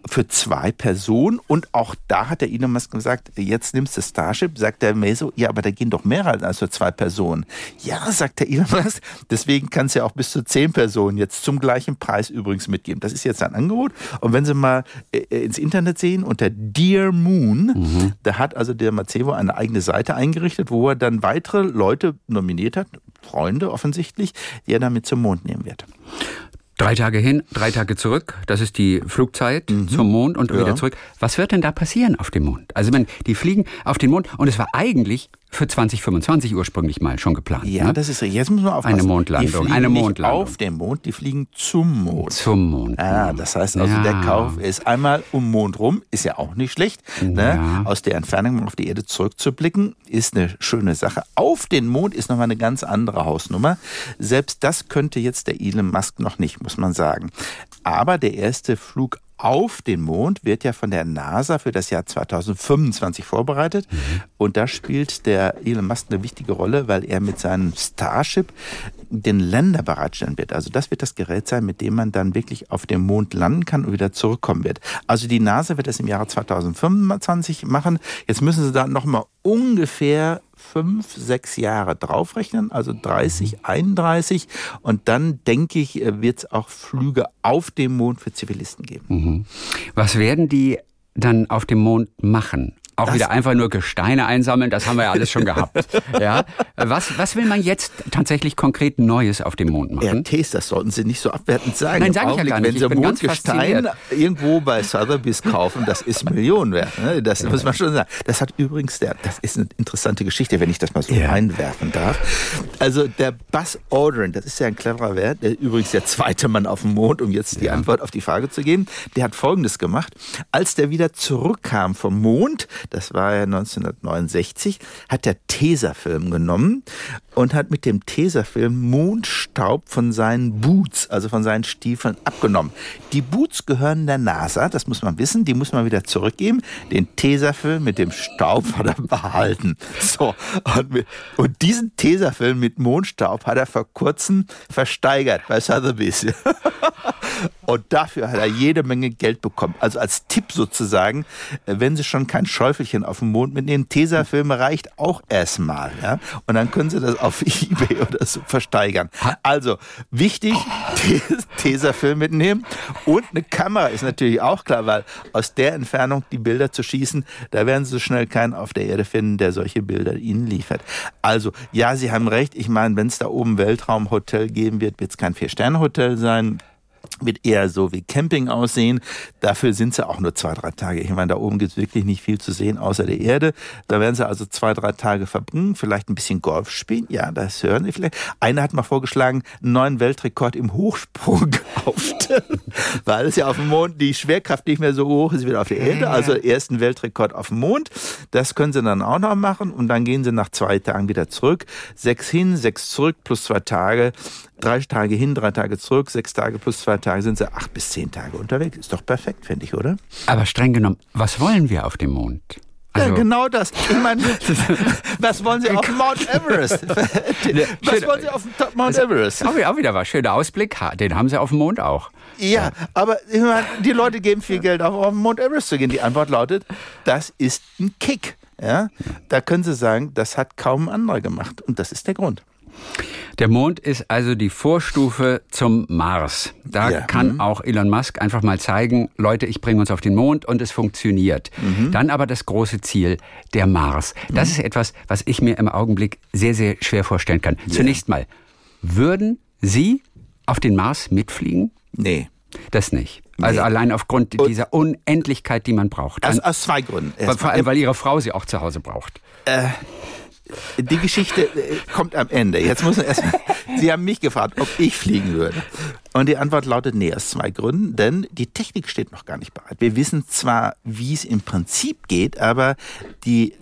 für zwei Personen und auch da hat der Elon Musk gesagt, jetzt nimmst du Starship, sagt der Meso, ja, aber da gehen doch mehr als für zwei Personen. Ja, sagt der Elon Musk, deswegen kannst du ja auch bis zu zehn Personen jetzt zum gleichen Preis übrigens mitgeben. Das ist jetzt ein Angebot und wenn Sie mal äh, ins Internet sehen, unter Dear Moon, mhm. da hat also der Macevo eine eigene Seite eingerichtet, wo er dann weitere Leute nominiert hat, Freunde offensichtlich, die er damit zum Mond nehmen wird. Drei Tage hin, drei Tage zurück. Das ist die Flugzeit mhm. zum Mond und ja. wieder zurück. Was wird denn da passieren auf dem Mond? Also, wenn die fliegen auf den Mond und es war eigentlich für 2025 ursprünglich mal schon geplant. Ja, ne? das ist richtig. Jetzt muss man aufpassen. Eine Mondlandung. eine Mondlandung. auf dem Mond, die fliegen zum Mond. Zum Mond. Ah, das heißt also, ja. der Kauf ist einmal um Mond rum, ist ja auch nicht schlecht. Ne? Ja. Aus der Entfernung auf die Erde zurückzublicken, ist eine schöne Sache. Auf den Mond ist nochmal eine ganz andere Hausnummer. Selbst das könnte jetzt der Elon Musk noch nicht, muss man sagen. Aber der erste Flug auf den Mond wird ja von der NASA für das Jahr 2025 vorbereitet. Mhm. Und da spielt der Elon Musk eine wichtige Rolle, weil er mit seinem Starship den Länder bereitstellen wird. Also das wird das Gerät sein, mit dem man dann wirklich auf dem Mond landen kann und wieder zurückkommen wird. Also die NASA wird das im Jahre 2025 machen. Jetzt müssen sie da nochmal ungefähr fünf, sechs Jahre draufrechnen, also 30, 31. Mhm. Und dann, denke ich, äh, wird es auch Flüge auf dem Mond für Zivilisten geben. Mhm. Was werden die dann auf dem Mond machen? Auch das wieder einfach nur Gesteine einsammeln, das haben wir ja alles schon gehabt. ja. was, was will man jetzt tatsächlich konkret Neues auf dem Mond machen? RTs, das sollten Sie nicht so abwertend sagen. Nein, sage ich ja gar nicht. Wenn Sie Mondgestein irgendwo bei Sotheby's kaufen, das ist Millionen wert. Ne? Das muss man schon sagen. Das hat übrigens, der, das ist eine interessante Geschichte, wenn ich das mal so ja. einwerfen darf. Also der Buzz Aldrin, das ist ja ein cleverer Wert, der, übrigens der zweite Mann auf dem Mond, um jetzt die ja. Antwort auf die Frage zu geben, der hat Folgendes gemacht. Als der wieder zurückkam vom Mond, das war ja 1969, hat der Tesafilm genommen und hat mit dem Tesafilm Mondstaub von seinen Boots, also von seinen Stiefeln, abgenommen. Die Boots gehören der NASA, das muss man wissen, die muss man wieder zurückgeben. Den Tesafilm mit dem Staub hat er behalten. So, und, und diesen Tesafilm mit Mondstaub hat er vor kurzem versteigert bei Sotheby's. und dafür hat er jede Menge Geld bekommen. Also als Tipp sozusagen, wenn Sie schon kein Schäufelchen auf dem Mond mitnehmen, Tesafilm reicht auch erstmal. Ja? Und dann können Sie das auf Ebay oder so versteigern. Also wichtig, Tesafilm mitnehmen und eine Kamera ist natürlich auch klar, weil aus der Entfernung die Bilder zu schießen, da werden Sie so schnell keinen auf der Erde finden, der solche Bilder Ihnen liefert. Also ja, Sie haben recht. Ich meine, wenn es da oben Weltraumhotel geben wird, wird es kein Vier-Sterne-Hotel sein wird eher so wie Camping aussehen. Dafür sind sie auch nur zwei, drei Tage. Ich meine, da oben gibt es wirklich nicht viel zu sehen außer der Erde. Da werden sie also zwei, drei Tage verbringen, vielleicht ein bisschen Golf spielen. Ja, das hören sie vielleicht. Einer hat mal vorgeschlagen, einen neuen Weltrekord im Hochsprung aufstellen, weil es ja auf dem Mond die Schwerkraft nicht mehr so hoch ist wie auf der Erde. Also ersten Weltrekord auf dem Mond. Das können sie dann auch noch machen und dann gehen sie nach zwei Tagen wieder zurück. Sechs hin, sechs zurück plus zwei Tage. Drei Tage hin, drei Tage zurück, sechs Tage plus zwei Tage sind sie acht bis zehn Tage unterwegs. Ist doch perfekt, finde ich, oder? Aber streng genommen, was wollen wir auf dem Mond? Also, ja, genau das. Ich meine, was wollen Sie auf Mount Everest? was wollen Sie auf Mount Everest? Auch wieder was. Schöner Ausblick. Den haben Sie auf dem Mond auch. Ja, aber ich meine, die Leute geben viel Geld auf, auf Mount Everest zu gehen. Die Antwort lautet, das ist ein Kick. Ja? Da können Sie sagen, das hat kaum ein anderer gemacht. Und das ist der Grund. Der Mond ist also die Vorstufe zum Mars. Da ja. kann mhm. auch Elon Musk einfach mal zeigen, Leute, ich bringe uns auf den Mond und es funktioniert. Mhm. Dann aber das große Ziel, der Mars. Das mhm. ist etwas, was ich mir im Augenblick sehr, sehr schwer vorstellen kann. Ja. Zunächst mal, würden Sie auf den Mars mitfliegen? Nee. Das nicht. Also nee. allein aufgrund und dieser Unendlichkeit, die man braucht. Aus, aus zwei Gründen. Vor allem, weil Ihre Frau sie auch zu Hause braucht. Äh, die Geschichte äh, kommt am Ende. Jetzt muss man erstmal. Sie haben mich gefragt, ob ich fliegen würde. Und die Antwort lautet nee, aus zwei Gründen. Denn die Technik steht noch gar nicht bereit. Wir wissen zwar, wie es im Prinzip geht, aber die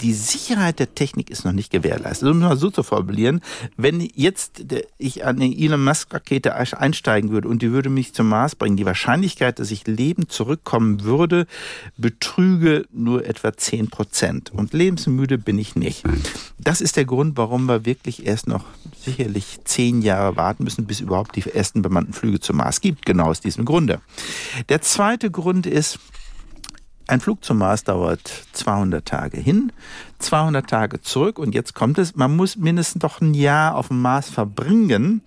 die Sicherheit der Technik ist noch nicht gewährleistet. Um mal so zu formulieren, wenn jetzt ich an eine Elon Musk Rakete einsteigen würde und die würde mich zum Mars bringen, die Wahrscheinlichkeit, dass ich lebend zurückkommen würde, betrüge nur etwa 10 Prozent. Und lebensmüde bin ich nicht. Das ist der Grund, warum wir wirklich erst noch sicherlich zehn Jahre warten müssen, bis überhaupt die ersten bemannten Flüge zum Mars gibt. Genau aus diesem Grunde. Der zweite Grund ist, ein Flug zum Mars dauert 200 Tage hin, 200 Tage zurück und jetzt kommt es, man muss mindestens doch ein Jahr auf dem Mars verbringen.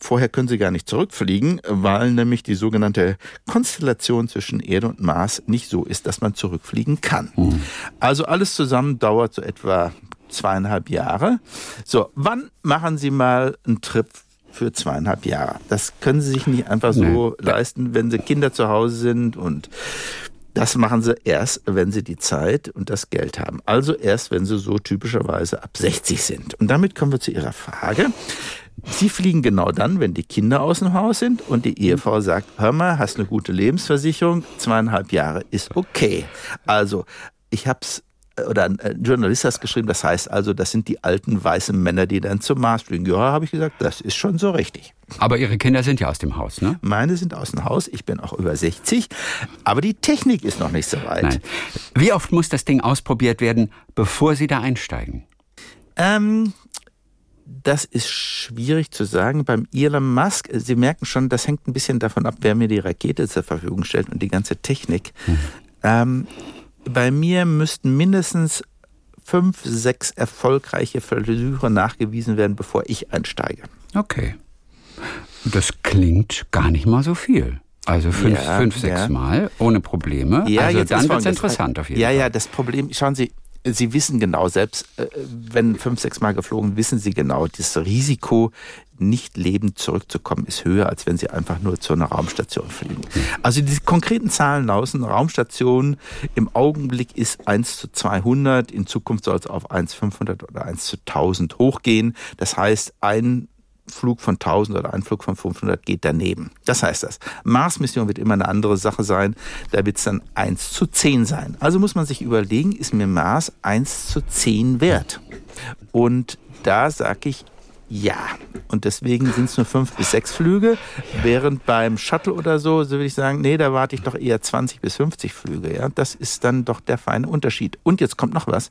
Vorher können sie gar nicht zurückfliegen, weil nämlich die sogenannte Konstellation zwischen Erde und Mars nicht so ist, dass man zurückfliegen kann. Mhm. Also alles zusammen dauert so etwa zweieinhalb Jahre. So, wann machen Sie mal einen Trip für zweieinhalb Jahre? Das können Sie sich nicht einfach so nee. leisten, wenn Sie Kinder zu Hause sind und das machen sie erst, wenn sie die Zeit und das Geld haben. Also erst, wenn sie so typischerweise ab 60 sind. Und damit kommen wir zu Ihrer Frage. Sie fliegen genau dann, wenn die Kinder aus dem Haus sind und die Ehefrau sagt, hör mal, hast eine gute Lebensversicherung, zweieinhalb Jahre ist okay. Also, ich hab's oder ein Journalist hat es geschrieben, das heißt also, das sind die alten weißen Männer, die dann zum Mars fliegen. Ja, habe ich gesagt, das ist schon so richtig. Aber Ihre Kinder sind ja aus dem Haus, ne? Meine sind aus dem Haus, ich bin auch über 60, aber die Technik ist noch nicht so weit. Nein. Wie oft muss das Ding ausprobiert werden, bevor Sie da einsteigen? Ähm, das ist schwierig zu sagen. Beim Elon Musk, Sie merken schon, das hängt ein bisschen davon ab, wer mir die Rakete zur Verfügung stellt und die ganze Technik. Hm. Ähm, bei mir müssten mindestens fünf, sechs erfolgreiche Versuche nachgewiesen werden, bevor ich einsteige. Okay. Das klingt gar nicht mal so viel. Also fünf, ja, fünf sechs ja. Mal ohne Probleme. Ja, also dann wird es interessant auf jeden ja, Fall. Ja, ja, das Problem, schauen Sie, Sie wissen genau, selbst äh, wenn fünf, sechs Mal geflogen, wissen Sie genau, das Risiko, nicht lebend zurückzukommen, ist höher, als wenn Sie einfach nur zu einer Raumstation fliegen. Also die konkreten Zahlen laufen, Raumstation im Augenblick ist 1 zu 200, in Zukunft soll es auf 1 500 oder 1 zu 1000 hochgehen. Das heißt, ein Flug von 1000 oder ein Flug von 500 geht daneben. Das heißt das. Mars-Mission wird immer eine andere Sache sein. Da wird es dann 1 zu 10 sein. Also muss man sich überlegen, ist mir Mars 1 zu 10 wert? Und da sage ich ja. Und deswegen sind es nur fünf bis sechs Flüge. Während beim Shuttle oder so, so würde ich sagen, nee, da warte ich doch eher 20 bis 50 Flüge. Ja, das ist dann doch der feine Unterschied. Und jetzt kommt noch was.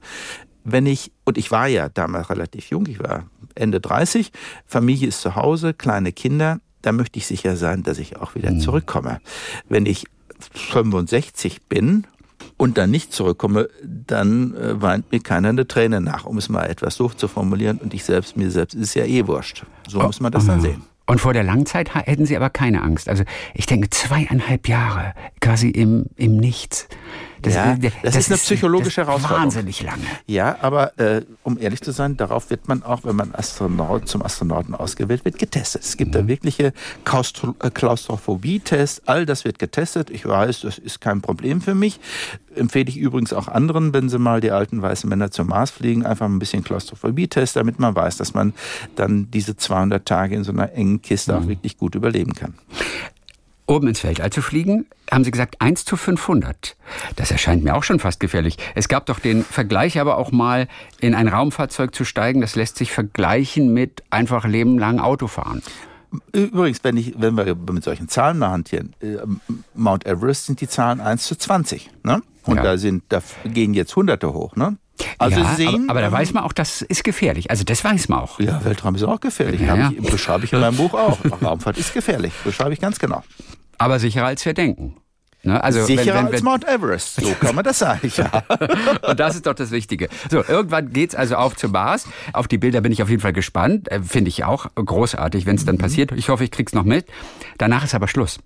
Wenn ich, und ich war ja damals relativ jung, ich war Ende 30, Familie ist zu Hause, kleine Kinder, da möchte ich sicher sein, dass ich auch wieder mhm. zurückkomme. Wenn ich 65 bin und dann nicht zurückkomme, dann äh, weint mir keiner eine Träne nach, um es mal etwas so zu formulieren. Und ich selbst, mir selbst ist ja eh wurscht. So oh, muss man das dann sehen. Und vor der Langzeit hätten Sie aber keine Angst. Also ich denke, zweieinhalb Jahre quasi im, im Nichts. Das, ja, das, das ist eine psychologische Herausforderung. Wahnsinnig lange. Ja, aber äh, um ehrlich zu sein, darauf wird man auch, wenn man Astronaut zum Astronauten ausgewählt wird, getestet. Es gibt mhm. da wirkliche äh, Klaustrophobie-Tests. All das wird getestet. Ich weiß, das ist kein Problem für mich. Empfehle ich übrigens auch anderen, wenn sie mal die alten weißen Männer zum Mars fliegen, einfach ein bisschen Klaustrophobie-Test, damit man weiß, dass man dann diese 200 Tage in so einer engen Kiste mhm. auch wirklich gut überleben kann oben ins Weltall zu fliegen, haben Sie gesagt 1 zu 500. Das erscheint mir auch schon fast gefährlich. Es gab doch den Vergleich aber auch mal, in ein Raumfahrzeug zu steigen, das lässt sich vergleichen mit einfach lebenlang Autofahren. Übrigens, wenn, ich, wenn wir mit solchen Zahlen mal hantieren, äh, Mount Everest sind die Zahlen 1 zu 20. Ne? Und ja. da, sind, da gehen jetzt Hunderte hoch. Ne? Also ja, sehen, aber, aber, da weiß man auch, das ist gefährlich. Also das weiß man auch. Ja, Weltraum ist auch gefährlich. Ja, ja. Ich, beschreibe ich in meinem Buch auch. Raumfahrt ist gefährlich. Beschreibe ich ganz genau. Aber sicherer als wir denken. Ne? Also Sicherer wenn, wenn, als Mount Everest, so kann man das sagen. ja. Und das ist doch das Wichtige. So, irgendwann geht's also auf zum Mars. Auf die Bilder bin ich auf jeden Fall gespannt. Äh, Finde ich auch großartig, wenn es dann mhm. passiert. Ich hoffe, ich krieg's noch mit. Danach ist aber Schluss.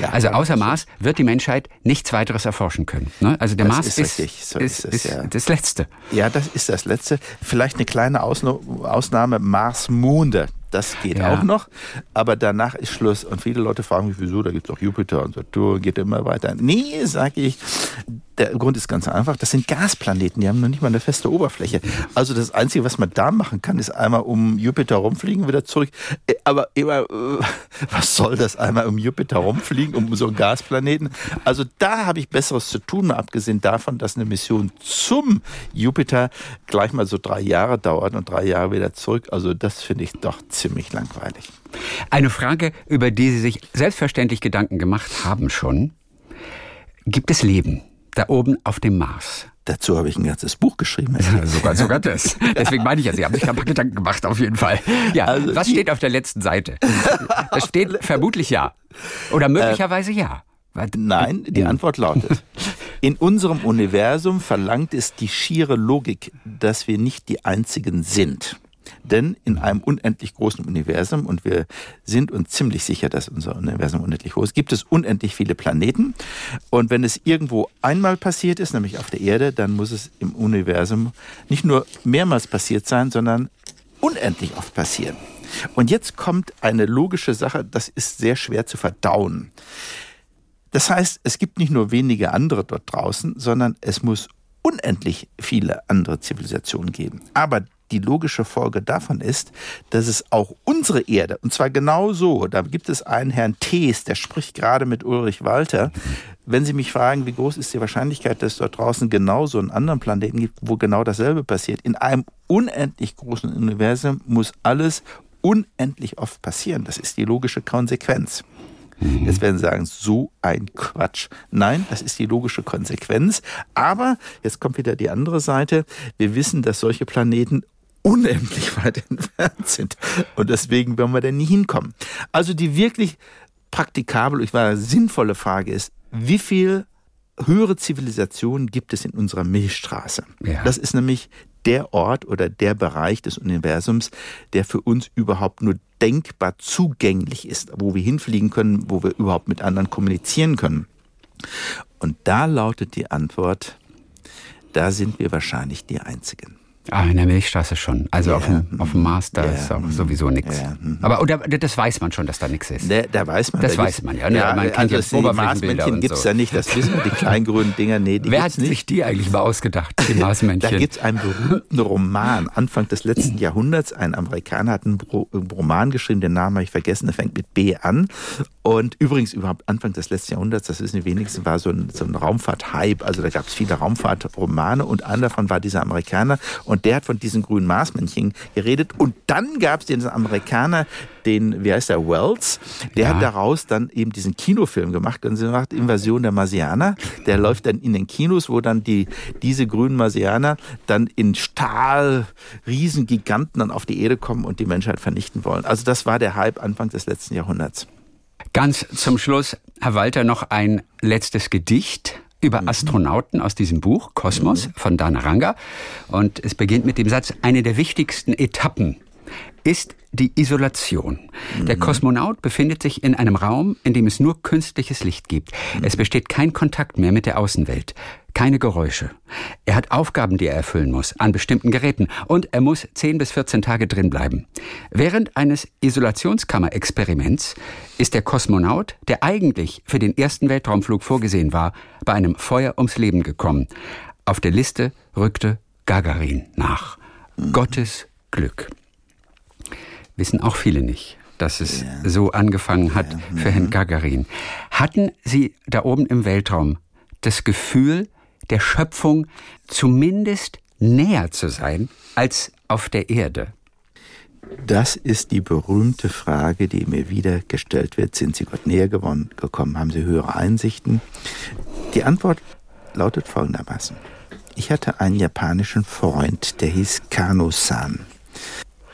Ja, also außer Mars wird die Menschheit nichts weiteres erforschen können. Ne? Also der das Mars ist, ist, so ist, ist, es, ja. das Letzte. Ja, das ist das Letzte. Vielleicht eine kleine Ausnahme, Mars-Monde. Das geht ja. auch noch, aber danach ist Schluss. Und viele Leute fragen mich, wieso, da gibt es doch Jupiter und Saturn, geht immer weiter. Nee, sage ich, der Grund ist ganz einfach, das sind Gasplaneten, die haben noch nicht mal eine feste Oberfläche. Also das Einzige, was man da machen kann, ist einmal um Jupiter rumfliegen, wieder zurück. Äh, aber immer, äh, was soll das, einmal um Jupiter rumfliegen, um so einen Gasplaneten? Also da habe ich Besseres zu tun, abgesehen davon, dass eine Mission zum Jupiter gleich mal so drei Jahre dauert und drei Jahre wieder zurück. Also das finde ich doch ziemlich langweilig. Eine Frage, über die Sie sich selbstverständlich Gedanken gemacht haben schon. Gibt es Leben? Da oben auf dem Mars. Dazu habe ich ein ganzes Buch geschrieben. Ja, sogar, sogar das. Deswegen meine ich ja, Sie haben sich ein paar Gedanken gemacht, auf jeden Fall. Ja, also was steht auf der letzten Seite? Da steht vermutlich ja. Oder möglicherweise ja. Nein, die Antwort lautet, in unserem Universum verlangt es die schiere Logik, dass wir nicht die Einzigen sind. Denn in einem unendlich großen Universum, und wir sind uns ziemlich sicher, dass unser Universum unendlich groß ist, gibt es unendlich viele Planeten. Und wenn es irgendwo einmal passiert ist, nämlich auf der Erde, dann muss es im Universum nicht nur mehrmals passiert sein, sondern unendlich oft passieren. Und jetzt kommt eine logische Sache, das ist sehr schwer zu verdauen. Das heißt, es gibt nicht nur wenige andere dort draußen, sondern es muss unendlich viele andere Zivilisationen geben. Aber die logische Folge davon ist, dass es auch unsere Erde, und zwar genau so, da gibt es einen Herrn Thees, der spricht gerade mit Ulrich Walter. Wenn Sie mich fragen, wie groß ist die Wahrscheinlichkeit, dass es dort draußen genau so einen anderen Planeten gibt, wo genau dasselbe passiert, in einem unendlich großen Universum muss alles unendlich oft passieren. Das ist die logische Konsequenz. Jetzt werden Sie sagen, so ein Quatsch. Nein, das ist die logische Konsequenz. Aber jetzt kommt wieder die andere Seite. Wir wissen, dass solche Planeten unendlich weit entfernt sind. Und deswegen werden wir da nie hinkommen. Also die wirklich praktikable, ich war sinnvolle Frage ist, wie viel höhere Zivilisationen gibt es in unserer Milchstraße? Ja. Das ist nämlich der Ort oder der Bereich des Universums, der für uns überhaupt nur denkbar zugänglich ist, wo wir hinfliegen können, wo wir überhaupt mit anderen kommunizieren können. Und da lautet die Antwort, da sind wir wahrscheinlich die Einzigen. Ah, in der Milchstraße schon. Also ja, auf, dem, auf dem Mars, da ja, ist auch sowieso nichts. Ja, Aber oder, das weiß man schon, dass da nichts ist. Da, da weiß man. Das da weiß man, ja. Ne? man kennt also ja Marsmännchen gibt es so. da nicht, das wissen wir, die kleinen grünen Dinger. Nee, die Wer hat nicht. sich die eigentlich mal ausgedacht, die Marsmännchen? da gibt es einen berühmten Roman, Anfang des letzten Jahrhunderts. Ein Amerikaner hat einen Roman geschrieben, den Namen habe ich vergessen, der fängt mit B an. Und übrigens überhaupt Anfang des letzten Jahrhunderts, das wissen die wenigsten, war so ein, so ein Raumfahrt-Hype. Also da gab es viele Raumfahrtromane und einer davon war dieser Amerikaner. Und der hat von diesen grünen Marsmännchen geredet. Und dann gab es den Amerikaner, den, wie heißt der, Wells, der ja. hat daraus dann eben diesen Kinofilm gemacht. Und sie macht Invasion der Marsianer. Der läuft dann in den Kinos, wo dann die, diese grünen Marsianer dann in Stahl, Riesengiganten dann auf die Erde kommen und die Menschheit vernichten wollen. Also das war der Hype Anfang des letzten Jahrhunderts. Ganz zum Schluss, Herr Walter, noch ein letztes Gedicht über mhm. Astronauten aus diesem Buch Kosmos mhm. von Dana Ranga. Und es beginnt mit dem Satz, eine der wichtigsten Etappen ist die Isolation. Der mhm. Kosmonaut befindet sich in einem Raum, in dem es nur künstliches Licht gibt. Es besteht kein Kontakt mehr mit der Außenwelt, keine Geräusche. Er hat Aufgaben, die er erfüllen muss, an bestimmten Geräten und er muss 10 bis 14 Tage drin bleiben. Während eines Isolationskammerexperiments ist der Kosmonaut, der eigentlich für den ersten Weltraumflug vorgesehen war, bei einem Feuer ums Leben gekommen. Auf der Liste rückte Gagarin nach. Gottes Glück wissen auch viele nicht, dass es ja. so angefangen hat ja. für Herrn mhm. Gagarin. Hatten Sie da oben im Weltraum das Gefühl, der Schöpfung zumindest näher zu sein als auf der Erde? Das ist die berühmte Frage, die mir wieder gestellt wird. Sind Sie Gott näher gekommen? Haben Sie höhere Einsichten? Die Antwort lautet folgendermaßen. Ich hatte einen japanischen Freund, der hieß Kano-san.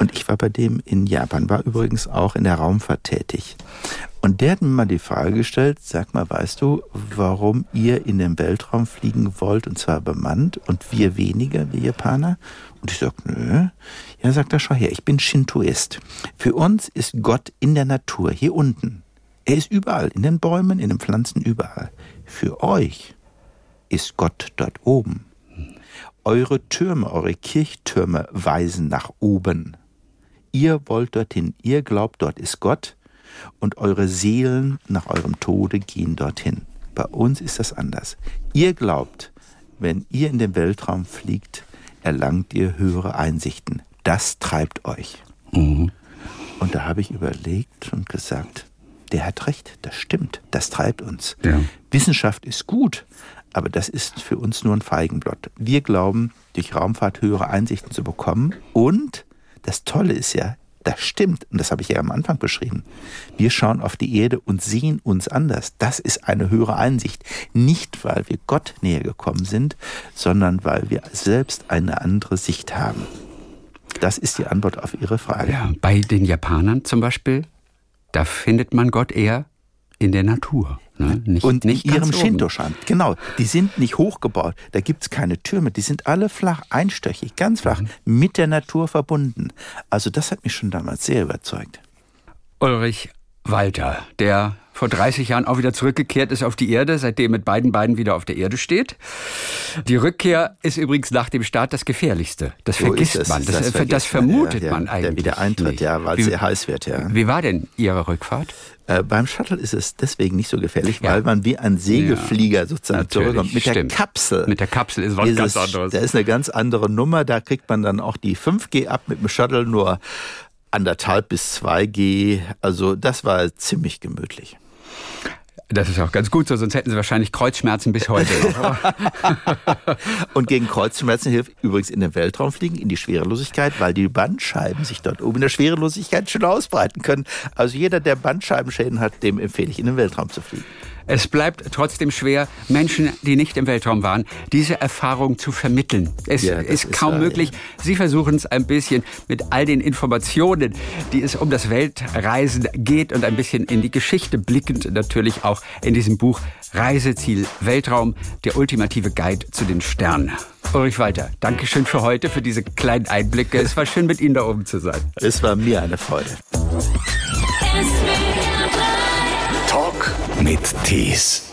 Und ich war bei dem in Japan, war übrigens auch in der Raumfahrt tätig. Und der hat mir mal die Frage gestellt, sag mal, weißt du, warum ihr in den Weltraum fliegen wollt, und zwar bemannt, und wir weniger, wir Japaner? Und ich sag, nö. Ja, sagt er, schau her, ich bin Shintoist. Für uns ist Gott in der Natur, hier unten. Er ist überall, in den Bäumen, in den Pflanzen, überall. Für euch ist Gott dort oben. Eure Türme, eure Kirchtürme weisen nach oben. Ihr wollt dorthin, ihr glaubt, dort ist Gott und eure Seelen nach eurem Tode gehen dorthin. Bei uns ist das anders. Ihr glaubt, wenn ihr in den Weltraum fliegt, erlangt ihr höhere Einsichten. Das treibt euch. Mhm. Und da habe ich überlegt und gesagt, der hat recht, das stimmt, das treibt uns. Ja. Wissenschaft ist gut, aber das ist für uns nur ein Feigenblatt. Wir glauben, durch Raumfahrt höhere Einsichten zu bekommen und das Tolle ist ja, das stimmt, und das habe ich ja am Anfang beschrieben. Wir schauen auf die Erde und sehen uns anders. Das ist eine höhere Einsicht. Nicht, weil wir Gott näher gekommen sind, sondern weil wir selbst eine andere Sicht haben. Das ist die Antwort auf Ihre Frage. Ja, bei den Japanern zum Beispiel, da findet man Gott eher in der Natur. Ne? Nicht, und nicht in ihrem Shinto-Shan. Genau, die sind nicht hochgebaut, da gibt es keine Türme, die sind alle flach, einstöchig, ganz flach, mhm. mit der Natur verbunden. Also das hat mich schon damals sehr überzeugt. Ulrich Walter, der vor 30 Jahren auch wieder zurückgekehrt ist auf die Erde, seitdem mit beiden Beinen wieder auf der Erde steht. Die Rückkehr ist übrigens nach dem Start das Gefährlichste. Das so vergisst das, man. Das, das, das vermutet man, ja, man eigentlich. Der Wiedereintritt, nicht. ja, weil es sehr heiß wird, ja. Wie war denn Ihre Rückfahrt? Äh, beim Shuttle ist es deswegen nicht so gefährlich, ja. weil man wie ein Segelflieger ja, sozusagen zurückkommt. Mit stimmt. der Kapsel. Mit der Kapsel ist was ist ganz anderes. Da ist eine ganz andere Nummer. Da kriegt man dann auch die 5G ab mit dem Shuttle nur anderthalb bis 2G. Also das war ziemlich gemütlich. Das ist auch ganz gut so, sonst hätten sie wahrscheinlich Kreuzschmerzen bis heute. und gegen Kreuzschmerzen hilft übrigens in den Weltraum fliegen, in die Schwerelosigkeit, weil die Bandscheiben sich dort oben in der Schwerelosigkeit schon ausbreiten können. Also jeder, der Bandscheibenschäden hat, dem empfehle ich, in den Weltraum zu fliegen. Es bleibt trotzdem schwer, Menschen, die nicht im Weltraum waren, diese Erfahrung zu vermitteln. Es ja, ist kaum ist möglich. Sie versuchen es ein bisschen mit all den Informationen, die es um das Weltreisen geht und ein bisschen in die Geschichte blickend natürlich auch in diesem Buch Reiseziel Weltraum, der ultimative Guide zu den Sternen. Ulrich Walter, Dankeschön für heute, für diese kleinen Einblicke. Es war schön, mit Ihnen da oben zu sein. Es war mir eine Freude. Mit Tees.